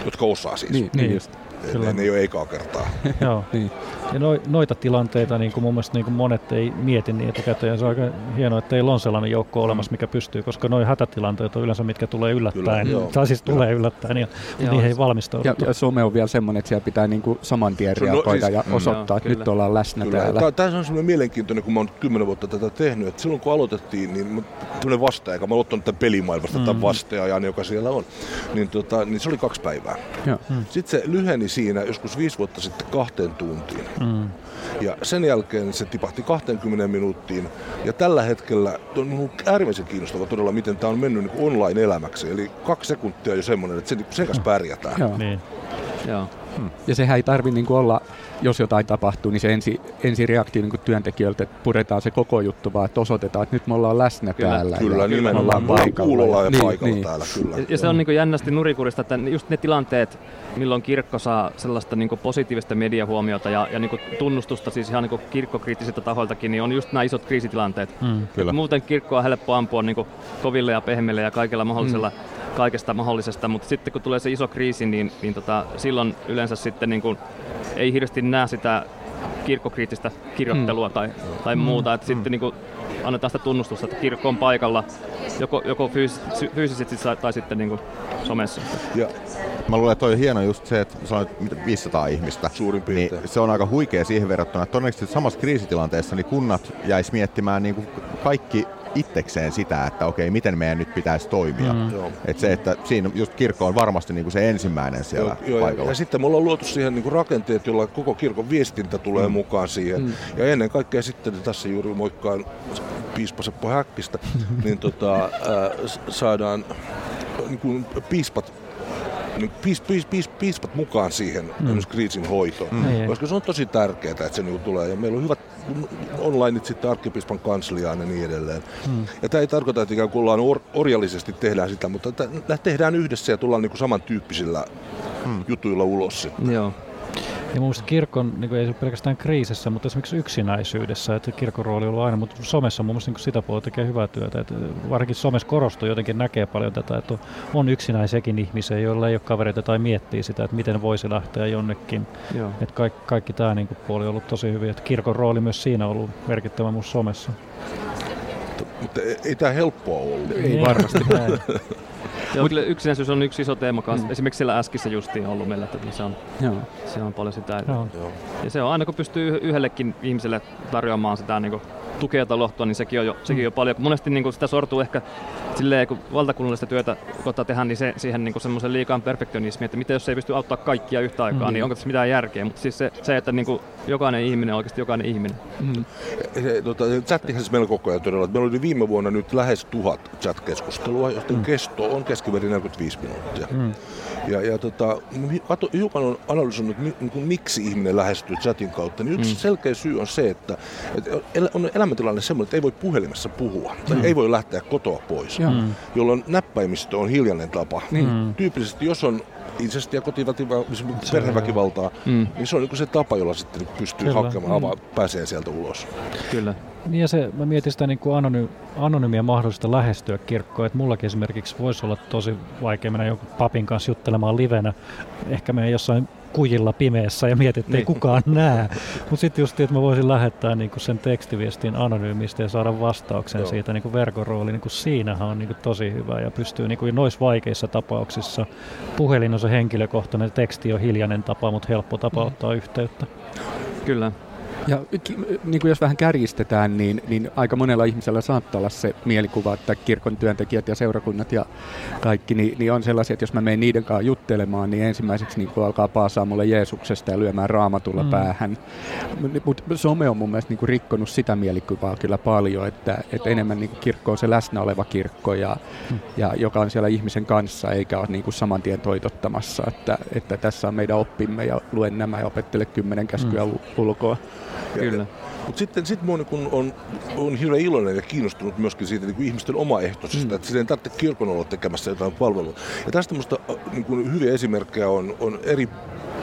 jotka osaa siis. niin, niin Niin. just. Kyllä. Ne, ne ei ole ekaa kertaa. Joo. Niin. Ja no, noita tilanteita niin kuin mun mielestä niin kuin monet ei mieti niin etukäteen. Se on aika hienoa, että teillä on sellainen joukko olemassa, mikä pystyy, koska noin hätätilanteet on yleensä, mitkä tulee yllättäen. Kyllä, tai siis tulee yllättäen ja Joo. niihin ei valmistauduttu. Ja, ja some on vielä semmoinen, että siellä pitää niinku saman tien on- no, reagoida siis- ja Mm, osoittaa, joo, että nyt kyllä. ollaan läsnä Kyllä. täällä. Tämä, tämä on semmoinen mielenkiintoinen, kun mä oon nyt kymmenen vuotta tätä tehnyt, että silloin kun aloitettiin, niin tämmöinen vastaaja, mä oon ottanut tämän pelimaailmasta mm. tämän vastaajan, joka siellä on, niin, tota, niin se oli kaksi päivää. Joo. Sitten se lyheni siinä joskus viisi vuotta sitten kahteen tuntiin. Mm. Ja sen jälkeen se tipahti 20 minuuttiin. Ja tällä hetkellä on minun äärimmäisen kiinnostava todella, miten tämä on mennyt niin online-elämäksi. Eli kaksi sekuntia on jo semmoinen, että sen, sen kanssa pärjätään. Joo. Niin. Joo. Ja sehän ei tarvi niinku olla, jos jotain tapahtuu, niin se ensi, ensi reaktio niinku työntekijöiltä, että puretaan se koko juttu, vaan että osoitetaan, että nyt me ollaan läsnä Kyllä. täällä. Kyllä, ja nimenomaan. ollaan Me ollaan paikalla. kuulolla ja Niin, paikalla niin. täällä, kyllä. Ja, ja se on niin jännästi nurikurista, että just ne tilanteet, milloin kirkko saa sellaista niin positiivista mediahuomiota ja, ja niin tunnustusta siis ihan niin kirkkokriittisiltä tahoiltakin, niin on just nämä isot kriisitilanteet. Mm. Kyllä. Muuten kirkkoa on helppo ampua niin koville ja pehmeille ja kaikella mahdollisella, mm. kaikesta mahdollisesta, mutta sitten kun tulee se iso kriisi, niin, niin tota, silloin yleensä sitten niin kuin, ei hirveästi näe sitä kirkkokriittistä kirjoittelua tai, tai muuta, että sitten niin kuin, annetaan sitä tunnustusta, että kirkko on paikalla joko, joko fyys- fyysisesti tai- tai sitten niin kuin somessa. Ja Mä luulen, että toi on hieno just se, että sanoit mitä, 500 ihmistä. Suurin Niin piirtein. se on aika huikea siihen verrattuna, että todennäköisesti samassa kriisitilanteessa niin kunnat jäis miettimään niin kuin kaikki itsekseen sitä, että okei, miten meidän nyt pitäisi toimia. Mm. Et se, että siinä just kirkko on varmasti niin kuin se ensimmäinen siellä Joo, joo, ja, paikalla. ja sitten me ollaan luotu siihen niin rakenteet, jolla koko kirkon viestintä tulee mm. mukaan siihen. Mm. Ja ennen kaikkea sitten tässä juuri moikkaan piispa Seppo Häkkistä, niin tota, ää, s- saadaan niin kuin piispat niin piis, piis, piis, piispat mukaan siihen mm. kriisin hoitoon. Niin. Koska se on tosi tärkeää, että se niin tulee. Ja meillä on hyvät online sitten arkkipiispan kansliaan ja niin edelleen. Mm. Ja tämä ei tarkoita, että ikään kuin ollaan or, orjallisesti tehdään sitä, mutta tehdään yhdessä ja tullaan niin kuin samantyyppisillä mm. jutuilla ulos sitten. Joo. Ja mun mielestä kirkon, niin kuin ei se ole pelkästään kriisissä, mutta esimerkiksi yksinäisyydessä, että kirkon rooli on ollut aina, mutta somessa mun mielestä niin sitä puolella tekee hyvää työtä. Että varsinkin somessa korostuu jotenkin näkee paljon tätä, että on- on yksinäisiäkin ihmisiä, joilla ei ole kavereita tai miettii sitä, että miten voisi lähteä jonnekin. Joo. Että kaikki, kaikki tämä niin puoli on ollut tosi hyvin. Että kirkon rooli myös siinä on ollut merkittävä mun somessa. Mutta ei, ei tämä helppoa ollut. Ei varmasti. Joo, kyllä yksinäisyys on yksi iso teema kanssa. Mm. Esimerkiksi siellä äskissä justiin on ollut meillä, että se on, Joo. se on paljon sitä. Joo. Joo. Ja se on aina kun pystyy yhdellekin ihmiselle tarjoamaan sitä niin tukea tai lohtua, niin sekin on jo, sekin on jo paljon. Monesti niin kuin sitä sortuu ehkä silleen, kun valtakunnallista työtä koittaa tehdä, niin se, siihen niin semmoisen liikaan perfektionismiin, että mitä jos ei pysty auttaa kaikkia yhtä aikaa, Mm. niin onko tässä mitään järkeä. Mutta siis se, se että niin kuin jokainen ihminen on oikeasti jokainen ihminen. Mm. Se, tota, chattihan siis meillä koko ajan todella. Meillä oli viime vuonna nyt lähes tuhat chat-keskustelua, joten mm. kesto on keskimäärin 45 minuuttia. Mm. Ja, ja tota, hiukan on analysoinut, niin miksi ihminen lähestyy chatin kautta. Niin yksi mm. selkeä syy on se, että, että on elämäntilanne semmoinen, että ei voi puhelimessa puhua. Tai ei voi lähteä kotoa pois. Mm. Jolloin näppäimistö on hiljainen tapa. Niin. Mm. Tyypillisesti, jos on insestiä, kotiväkivaltaa, perheväkivaltaa, Mm. niin se on niin se tapa, jolla sitten pystyy Kyllä. hakemaan, avaa, pääsee sieltä ulos. Kyllä. Niin ja se, mä mietin sitä niin kuin anony, anonyymiä mahdollista lähestyä kirkkoa, että mullakin esimerkiksi voisi olla tosi vaikea mennä jonkun papin kanssa juttelemaan livenä. Ehkä me jossain kujilla pimeässä ja mietit, että niin. ei kukaan näe. Mutta sitten just, että mä voisin lähettää niinku sen tekstiviestin anonyymistä ja saada vastauksen Joo. siitä niinku verkon rooli, niinku siinähän on niinku tosi hyvä ja pystyy niinku noissa vaikeissa tapauksissa. Puhelin on se henkilökohtainen, teksti on hiljainen tapa, mutta helppo tapa mm. ottaa yhteyttä. Kyllä. Ja niin kuin jos vähän kärjistetään, niin, niin aika monella ihmisellä saattaa olla se mielikuva, että kirkon työntekijät ja seurakunnat ja kaikki, niin, niin on sellaisia, että jos mä menen niiden kanssa juttelemaan, niin ensimmäiseksi niin kuin alkaa paasaa mulle Jeesuksesta ja lyömään raamatulla mm. päähän. Mutta some on mun mielestä niin kuin rikkonut sitä mielikuvaa kyllä paljon, että, että enemmän niin kuin kirkko on se läsnä oleva kirkko, ja, mm. ja joka on siellä ihmisen kanssa, eikä ole niin kuin saman tien toitottamassa, että, että tässä on meidän oppimme ja luen nämä ja opettele kymmenen käskyä mm. ulkoa. Kyllä. Mutta sitten sit mun on, on, on hirveän iloinen ja kiinnostunut myöskin siitä niin ihmisten omaehtoisesta, mm. että siinä ei tarvitse kirkon olla tekemässä jotain palvelua. Ja tästä minusta niin kuin hyviä esimerkkejä on, on eri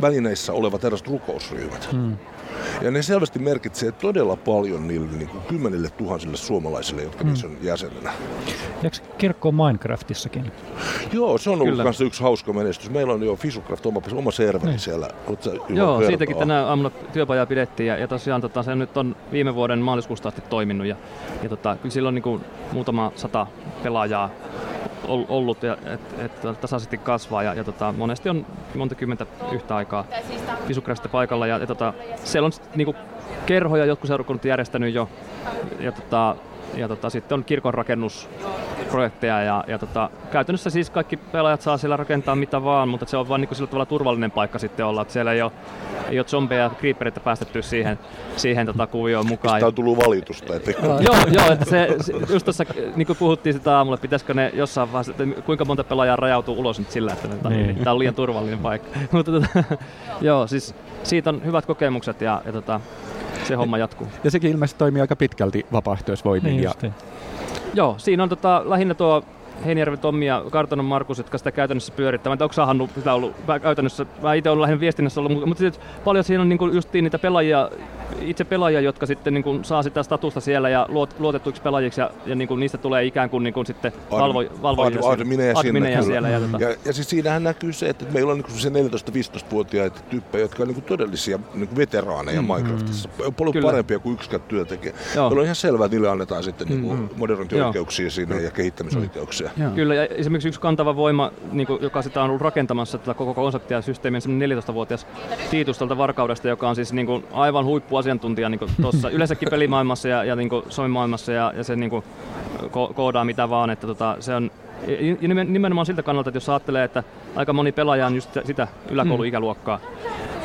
välineissä olevat eräät rukousryhmät. Mm. Ja ne selvästi merkitsee todella paljon niille niin kuin kymmenille tuhansille suomalaisille, jotka mm. niissä on jäsenenä. Jääkö kirkko Minecraftissakin? Joo, se on ollut myös yksi hauska menestys. Meillä on jo Fisucraft oma, oma serveri niin. siellä. Joo, vertaa? siitäkin tänä aamuna työpajaa pidettiin ja, ja tosiaan tota, se nyt on viime vuoden maaliskuusta asti toiminut ja, ja tota, kyllä silloin niin kuin muutama sata pelaajaa ollut, ja, että et, tasaisesti kasvaa ja, ja tota, monesti on monta kymmentä yhtä aikaa Fisucraftista paikalla ja, ja tota, siellä on niinku kerhoja jotkut seurakunnat järjestänyt jo ja, tota, ja tota, sitten on kirkon rakennus projekteja ja, ja tota, käytännössä siis kaikki pelaajat saa siellä rakentaa mitä vaan, mutta se on vain niin sillä tavalla turvallinen paikka sitten olla, että siellä ei ole, ei ole zombeja ja creepereitä päästetty siihen, siihen tota kuvioon mukaan. Sitä on tullut valitusta. Että... joo, joo, että se, just tuossa niin kuin puhuttiin sitä aamulla, että pitäisikö ne jossain vaiheessa, että kuinka monta pelaajaa rajautuu ulos nyt sillä, että tota, niin. tämä on liian turvallinen paikka. mutta tota, joo, siis siitä on hyvät kokemukset ja, ja tota, se homma jatkuu. Ja sekin ilmeisesti toimii aika pitkälti vapaaehtoisvoimin. Niin ja... Joo, siinä on tota, lähinnä tuo Heinijärvi Tommi ja Kartanon Markus, jotka sitä käytännössä pyörittävät. Onko Hannu sitä ollut käytännössä? Mä itse olen lähinnä viestinnässä ollut, mutta, mutta paljon siinä on niin kuin justiin niitä pelaajia, itse pelaajia, jotka sitten niin kuin saa sitä statusta siellä ja luot, luotettuiksi pelaajiksi ja, ja niin kuin niistä tulee ikään kuin, niin kuin sitten valvo, valvojia ad, admineja, admineja siellä. Ja, tota. ja, ja siis siinähän näkyy se, että meillä on niin 14-15-vuotiaita tyyppejä, jotka on niin kuin todellisia niin kuin veteraaneja mm, Minecraftissa. Paljon Kyllä. parempia kuin yksikään työntekijä. Joo. on ihan selvää, että niille annetaan sitten mm. niin kuin moderointioikeuksia siinä ja kehittämisoikeuksia. Joo. Kyllä, ja esimerkiksi yksi kantava voima, niin kuin, joka sitä on ollut rakentamassa tätä koko konseptia ja systeemiä, on 14-vuotias Tiitus tältä Varkaudesta, joka on siis niin kuin, aivan huippuasiantuntija niin tuossa yleensäkin pelimaailmassa ja, ja niin somimaailmassa ja, ja se niin kuin, ko- koodaa mitä vaan, että tota, se on ja nimenomaan siltä kannalta, että jos ajattelee, että aika moni pelaaja on just sitä yläkouluikäluokkaa,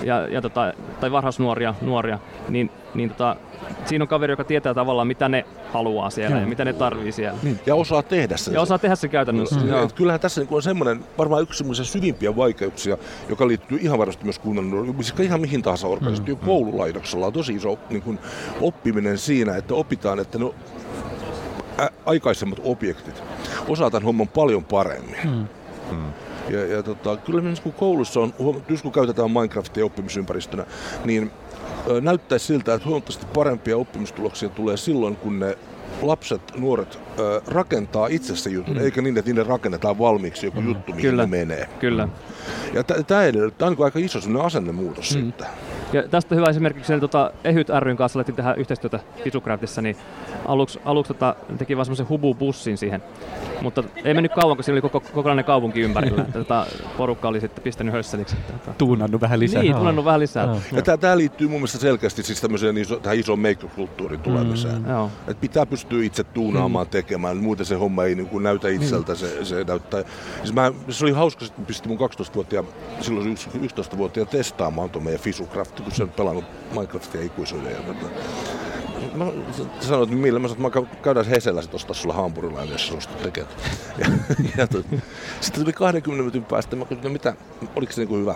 ja, ja tota, tai varhaisnuoria, nuoria, niin, niin tota, siinä on kaveri, joka tietää tavallaan, mitä ne haluaa siellä Joo. ja mitä ne tarvii siellä. Niin. Ja osaa tehdä sen. Ja osaa tehdä sen käytännössä. Mm. Et kyllähän tässä niin on semmoinen, varmaan yksi semmoisia syvimpiä vaikeuksia, joka liittyy ihan varmasti myös kunnan, siis ihan mihin tahansa organisaatioon. Mm. Koululaitoksella on tosi iso niin kuin, oppiminen siinä, että opitaan, että no, ä, aikaisemmat objektit osaa tämän homman paljon paremmin. Mm. Mm. Ja, ja tota, kyllä kun koulussa on, just kun käytetään Minecraftia oppimisympäristönä, niin näyttäisi siltä, että huomattavasti parempia oppimistuloksia tulee silloin, kun ne lapset, nuoret rakentaa itse se jutun, mm. eikä niin, että niille rakennetaan valmiiksi joku mm. juttu, mihin Kyllä. ne menee. Kyllä. Ja tämä edellyttää on aika iso asennemuutos mm. sitten. Ja tästä hyvä esimerkiksi niin, tota, Ehyt ryn kanssa alettiin tehdä yhteistyötä Fitsucraftissa, niin aluksi, aluksi tota, teki vaan semmoisen hubu-bussin siihen. Mutta ei mennyt kauan, kun siinä oli koko, kokonainen kaupunki ympärillä. että tota, porukka oli sitten pistänyt hösseliksi. Tota. Tuunannut vähän lisää. Niin, tuunannut vähän lisää. Ja tämä liittyy mun mielestä selkeästi siis tämmöiseen iso, tähän isoon make-kulttuurin tulemiseen. Mm, Et pitää pystyä itse tuunaamaan mm. tekemään, muuten se homma ei niin kuin näytä itseltä. Mm. Se, se, näyttää. Siis mä, se oli hauska, että pisti mun 12-vuotiaan, silloin 11-vuotiaan testaamaan tuon meidän Fisucraft, kun se on pelannut Minecraftia ikuisuuden. Ja, mä sanoin, että millä mä sanoin, että mä käydään Hesellä sit ostaa sulle hampurilainen, jos sä ostat tekemään. Ja, ja tot, sitten tuli 20 minuutin päästä, mä kysyin, että mitä, oliko se niinku hyvä?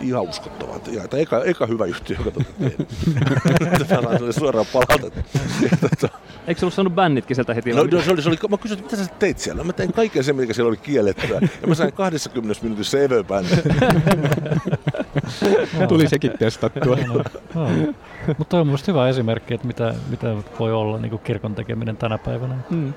Ihan uskottavaa. Ja, että eka, eka hyvä juttu, joka tein. Se oli suoraan palautetta. Eikö se ollut saanut bännitkin sieltä heti? No, no se oli, se oli, mä kysyin, että mitä sä teit siellä? Mä tein kaiken sen, mikä siellä oli kiellettyä. Ja mä sain 20 minuutissa evöbännit. Tuli sekin testattua. No, no. Mutta on mielestäni hyvä esimerkki, että mitä, mitä voi olla niin kuin kirkon tekeminen tänä päivänä. Mm.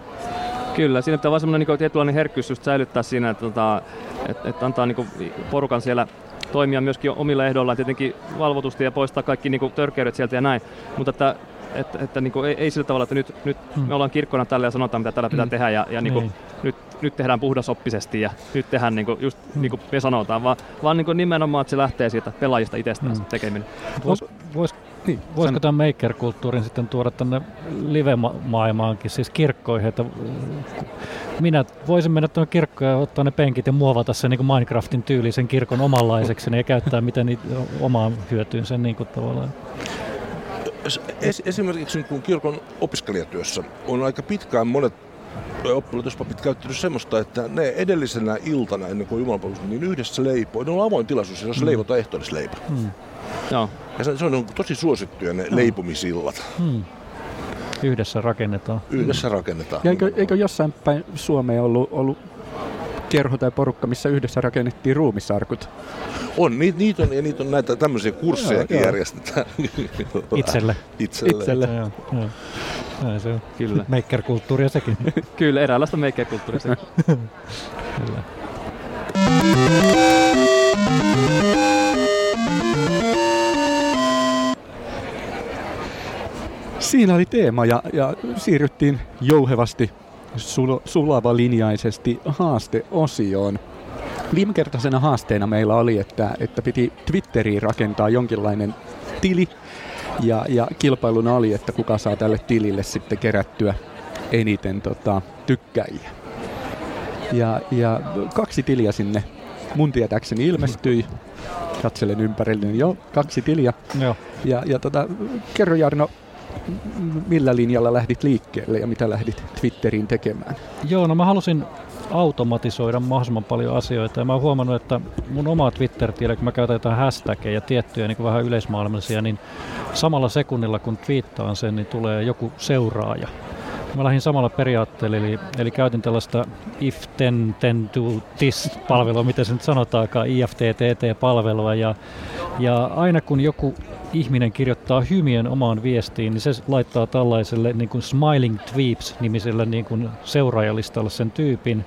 Kyllä, siinä pitää olla semmoinen niin tietynlainen herkkyys just säilyttää siinä, että, tota, että, että antaa niin porukan siellä toimia myöskin omilla ehdoillaan tietenkin valvotusti ja poistaa kaikki niin kuin, törkeydet sieltä ja näin. Mutta että että, että niin kuin, ei, ei sillä tavalla, että nyt, nyt hmm. me ollaan kirkkona tällä ja sanotaan, mitä tällä pitää hmm. tehdä ja, ja niin kuin, niin. nyt, nyt tehdään puhdasoppisesti ja nyt tehdään niin kuin, just niin kuin me sanotaan, vaan, vaan niin kuin nimenomaan, että se lähtee siitä pelaajista itsestään hmm. tekeminen. Vois, vois, niin, voisiko tämän maker-kulttuurin sitten tuoda tänne live-maailmaankin, siis kirkkoihin, että minä voisin mennä tuonne kirkkoon ja ottaa ne penkit ja muovata sen niin kuin Minecraftin tyylisen kirkon omanlaiseksi ja käyttää miten niitä omaan hyötyyn sen niin kuin tavallaan es, esimerkiksi kun kirkon opiskelijatyössä on aika pitkään monet oppilaitospapit käyttänyt semmoista, että ne edellisenä iltana ennen kuin jumalapalvelus, niin yhdessä leipoo. Ne on avoin tilaisuus, jossa mm. leivotaan ehtoollisleipä. Mm. Joo. Ja se, se on tosi suosittuja ne mm. leipomisillat. Mm. Yhdessä rakennetaan. Yhdessä rakennetaan. Ja eikö, eikö jossain päin Suomeen ollut, ollut kerho tai porukka, missä yhdessä rakennettiin ruumissarkut? On, niitä, niitä on, ja niitä on näitä tämmöisiä kurssejakin järjestetään. Itselle. Itselle. Itselle. Joo, joo. Näin se on. Kyllä. Maker-kulttuuria sekin. Kyllä, eräänlaista maker-kulttuuria sekin. Kyllä. Siinä oli teema ja, ja siirryttiin jouhevasti sul, sulavalinjaisesti haasteosioon. Viimekertaisena haasteena meillä oli, että, että piti Twitteriin rakentaa jonkinlainen tili, ja, ja kilpailuna oli, että kuka saa tälle tilille sitten kerättyä eniten tota, tykkäjiä. Ja, ja kaksi tiliä sinne mun tietääkseni ilmestyi. Katselen ympärille, niin jo kaksi tiliä. Joo. Ja, ja tota, kerro Jarno, millä linjalla lähdit liikkeelle ja mitä lähdit Twitteriin tekemään? Joo, no mä halusin automatisoida mahdollisimman paljon asioita. Ja mä oon huomannut, että mun oma Twitter-tili, kun mä käytän jotain hashtageja tiettyjä niin kuin vähän yleismaailmallisia, niin samalla sekunnilla kun twiittaan sen, niin tulee joku seuraaja. Mä lähdin samalla periaatteella, eli, eli käytin tällaista if ten, ten do this palvelua, miten se nyt sanotaankaan, IFTTT-palvelua, ja, ja aina kun joku ihminen kirjoittaa hymien omaan viestiin, niin se laittaa tällaiselle niin kuin Smiling Tweeps-nimiselle niin kuin seuraajalistalle sen tyypin.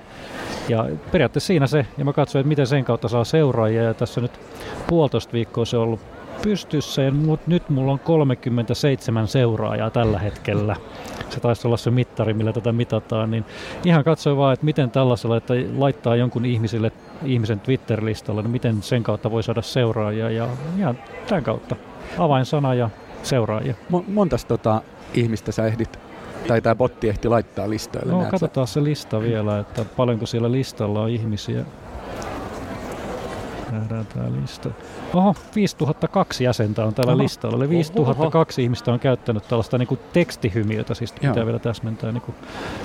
Ja periaatteessa siinä se, ja mä katsoin, että miten sen kautta saa seuraajia, ja tässä nyt puolitoista viikkoa se on ollut pystyssä ja nyt mulla on 37 seuraajaa tällä hetkellä. Se taisi olla se mittari, millä tätä mitataan. Niin ihan katsoin vaan, että miten tällaisella, että laittaa jonkun ihmisille, ihmisen Twitter-listalle, niin miten sen kautta voi saada seuraajia ja ihan tämän kautta avainsana ja seuraajia. Montas tota ihmistä sä ehdit tai tämä botti ehti laittaa listoille? No, katsotaan se lista vielä, että paljonko siellä listalla on ihmisiä. Nähdään tämä lista. Oho, 5002 jäsentä on tällä Oho. listalla. Eli 5002 Oho. ihmistä on käyttänyt tällaista niin kuin tekstihymiötä, siis Joo. pitää vielä täsmentää niin kuin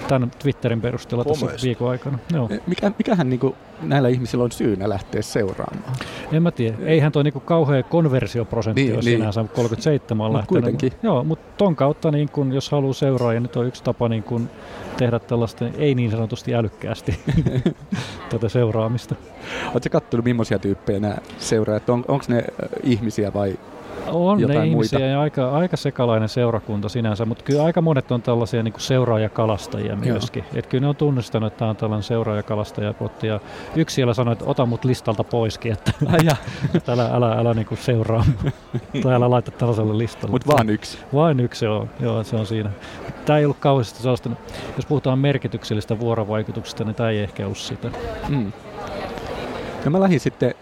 tämän Twitterin perusteella Pomeista. tässä viikon aikana. Joo. E, mikä, mikähän niin kuin näillä ihmisillä on syynä lähteä seuraamaan? En mä tiedä. Eihän tuo niin kauhea konversioprosentti niin, ole niin. sinänsä 37 on lähtenyt. Kuitenkin. Joo, mutta ton kautta, niin kun, jos haluaa seuraa, ja nyt on yksi tapa niin kun, tehdä tällaista ei niin sanotusti älykkäästi tätä seuraamista. Oletko katsonut, millaisia tyyppejä nämä seuraajat on? Onko ne ihmisiä vai on jotain ne ihmisiä muita. ja aika, aika sekalainen seurakunta sinänsä, mutta kyllä aika monet on tällaisia niin kuin seuraajakalastajia myöskin. Et kyllä ne on tunnistanut, että tämä on tällainen seuraajakalastajapotti. Ja yksi siellä sanoi, että ota mut listalta poiskin, että, että älä, älä, älä niin kuin seuraa tai älä laita tällaiselle listalle. Mutta vain yksi. Vain yksi, joo, joo, se on siinä. Tämä ei ollut kauheasti sellaista, jos puhutaan merkityksellistä vuorovaikutuksesta, niin tämä ei ehkä ole sitä. Mm. No mä lähdin sitten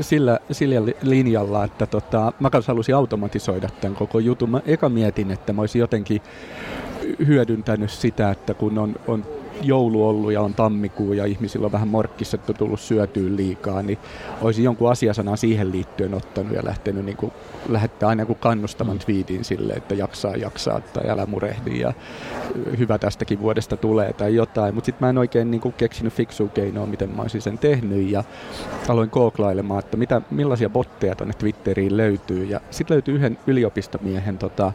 sillä, sillä linjalla, että tota, mä kanssa halusin automatisoida tämän koko jutun. Mä eka mietin, että mä olisin jotenkin hyödyntänyt sitä, että kun on, on joulu ollut ja on tammikuu ja ihmisillä on vähän morkkissettu tullut syötyä liikaa, niin olisi jonkun asiasanan siihen liittyen ottanut ja lähtenyt niin kuin, lähettää aina kuin kannustavan mm. tweetin sille, että jaksaa, jaksaa tai älä murehdi ja hyvä tästäkin vuodesta tulee tai jotain. Mutta sitten mä en oikein niin kuin, keksinyt fiksua keinoa, miten mä olisin sen tehnyt ja aloin kooklailemaan, että mitä, millaisia botteja tuonne Twitteriin löytyy. Ja sitten löytyy yhden yliopistomiehen tota,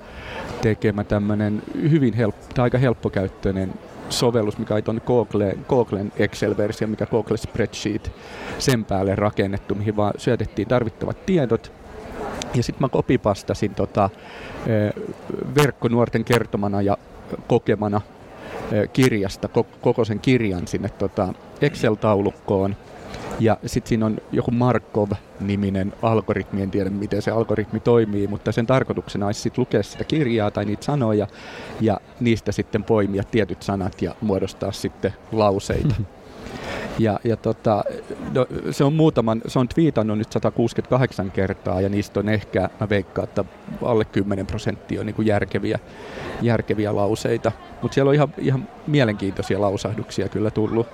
tekemä tämmöinen hyvin helppo, tai aika helppokäyttöinen sovellus, mikä tuonne Google, Googlen Excel-versio, mikä Google Spreadsheet sen päälle rakennettu, mihin vaan syötettiin tarvittavat tiedot. Ja sitten mä kopipastasin tota, verkkonuorten kertomana ja kokemana kirjasta, koko sen kirjan sinne tota Excel-taulukkoon. Ja sitten siinä on joku Markov-niminen algoritmi, en tiedä miten se algoritmi toimii, mutta sen tarkoituksena olisi sitten lukea sitä kirjaa tai niitä sanoja ja niistä sitten poimia tietyt sanat ja muodostaa sitten lauseita. Ja, ja tota, no, se on muutaman, se on twiitannut nyt 168 kertaa ja niistä on ehkä, mä veikkaan, että alle 10 prosenttia on niin kuin järkeviä, järkeviä lauseita. Mutta siellä on ihan, ihan mielenkiintoisia lausahduksia kyllä tullut.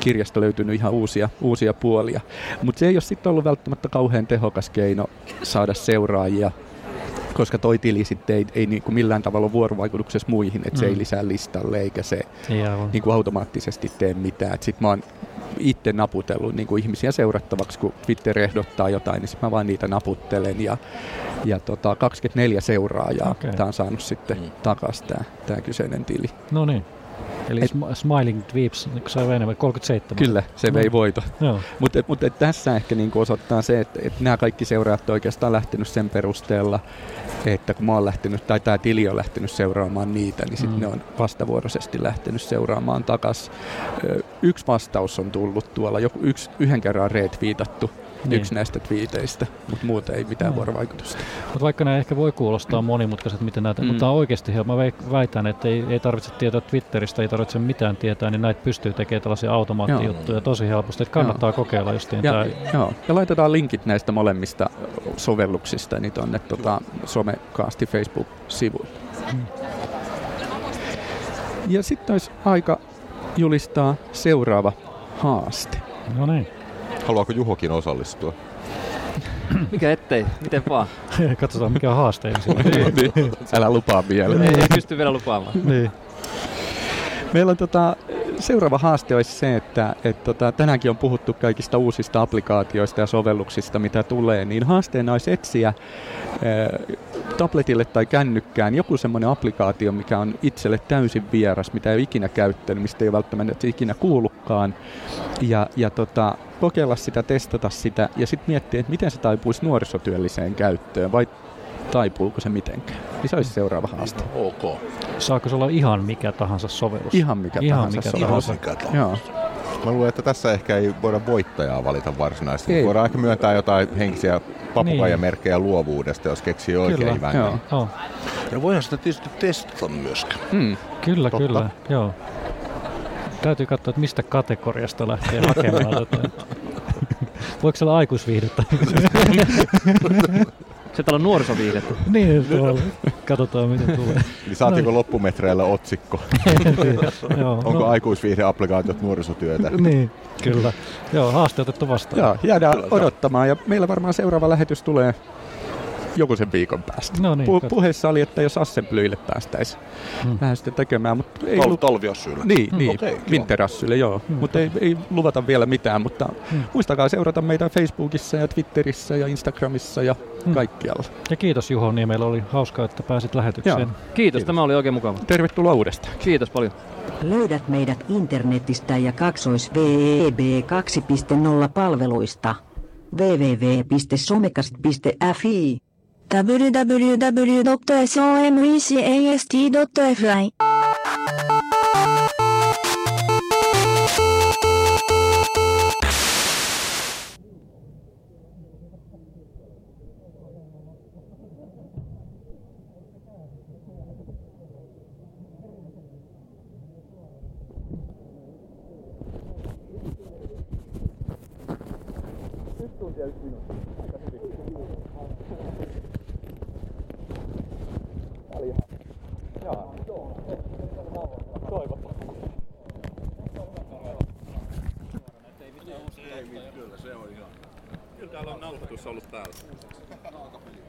Kirjasta löytynyt ihan uusia, uusia puolia. Mutta se ei ole sitten ollut välttämättä kauhean tehokas keino saada seuraajia koska toi tili sitten ei, ei niin kuin millään tavalla vuorovaikutuksessa muihin, että mm. se ei mm. lisää listalle eikä se niin kuin automaattisesti tee mitään. Sitten mä oon itse naputellut niin kuin ihmisiä seurattavaksi, kun Twitter ehdottaa jotain, niin sitten mä vaan niitä naputtelen ja, ja tota, 24 seuraajaa okay. tämä on saanut sitten mm. takaisin tämä kyseinen tili. No niin. Eli et, Smiling Dweeps sai enemmän, 37. Kyllä, se vei no. voito. Mutta mut, tässä ehkä niinku osoittaa se, että et nämä kaikki seuraajat oikeastaan lähtenyt sen perusteella, että kun mä oon lähtenyt, tai tämä tili on lähtenyt seuraamaan niitä, niin sitten mm. ne on vastavuoroisesti lähtenyt seuraamaan takas. Yksi vastaus on tullut tuolla, joku yksi, yhden kerran retweetattu niin. yksi näistä twiiteistä, mutta muuten ei mitään no. vuorovaikutusta. Mutta vaikka nämä ehkä voi kuulostaa monimutkaiset, miten näitä, mm. mutta oikeasti mä väitän, että ei, ei tarvitse tietää Twitteristä, ei tarvitse mitään tietää, niin näitä pystyy tekemään tällaisia automaattijuttuja tosi helposti, että kannattaa joo. kokeilla justiin ja, tämä. Joo. ja laitetaan linkit näistä molemmista sovelluksista niin tuonne tota, somekaasti Facebook-sivuille. Mm. Ja sitten olisi aika julistaa seuraava haaste. No niin. Haluaako Juhokin osallistua? Mikä ettei, miten vaan. Katsotaan mikä on haaste ensin. niin, niin. Älä lupaa vielä. Ei, ei pysty vielä lupaamaan. niin. Meillä on tota, seuraava haaste olisi se, että et tota, tänäänkin on puhuttu kaikista uusista applikaatioista ja sovelluksista, mitä tulee, niin haasteena olisi etsiä ää, tabletille tai kännykkään joku semmoinen applikaatio, mikä on itselle täysin vieras, mitä ei ole ikinä käyttänyt, mistä ei ole välttämättä ikinä kuullutkaan, ja, ja tota, kokeilla sitä, testata sitä ja sitten miettiä, että miten se taipuisi nuorisotyölliseen käyttöön. Vai taipuuko se mitenkään. Niin se olisi seuraava haaste. Ok. Saako se olla ihan mikä tahansa sovellus? Ihan mikä ihan tahansa mikä sovellus. Ihan mikä tahansa. Joo. Mä luulen, että tässä ehkä ei voida voittajaa valita varsinaisesti. Ei. Voidaan ehkä myöntää jotain henkisiä papukaijamerkkejä niin. luovuudesta, jos keksii oikein hyvän. Joo. Oh. Ja voihan sitä tietysti testata myöskin. Hmm. Kyllä, Totta. kyllä. Joo. Täytyy katsoa, että mistä kategoriasta lähtee hakemaan. Voiko se olla aikuisviihdettä? Se täällä on nuorisoviihdettä. niin, tuolla. Katsotaan miten tulee. Eli saatiinko no. loppumetreillä otsikko? Joo, Onko no. aikuisviihdeapplikaatiot nuorisotyötä? niin, kyllä. Joo, haaste otettu vastaan. Joo, jäädään odottamaan ja meillä varmaan seuraava lähetys tulee joku sen viikon päästä. No niin, Pu- puheessa oli, että jos Assemblyille päästäisiin hmm. vähän sitten tekemään. Mutta ei Tal- lu- talviassyille? Niin, hmm. niin okay, winterassyille, joo. Hmm. Mutta ei, ei, luvata vielä mitään, mutta hmm. muistakaa seurata meitä Facebookissa ja Twitterissä ja Instagramissa ja hmm. kaikkialla. Ja kiitos Juho Niemellä, oli hauskaa, että pääsit lähetykseen. Joo. Kiitos, kiitos, tämä oli oikein mukava. Tervetuloa uudestaan. Kiitos paljon. Löydät meidät internetistä ja kaksois VEB 2.0 palveluista www.somekast.fi www.somecast.fi Kyllä se Täällä on nauhoitus ollut täällä.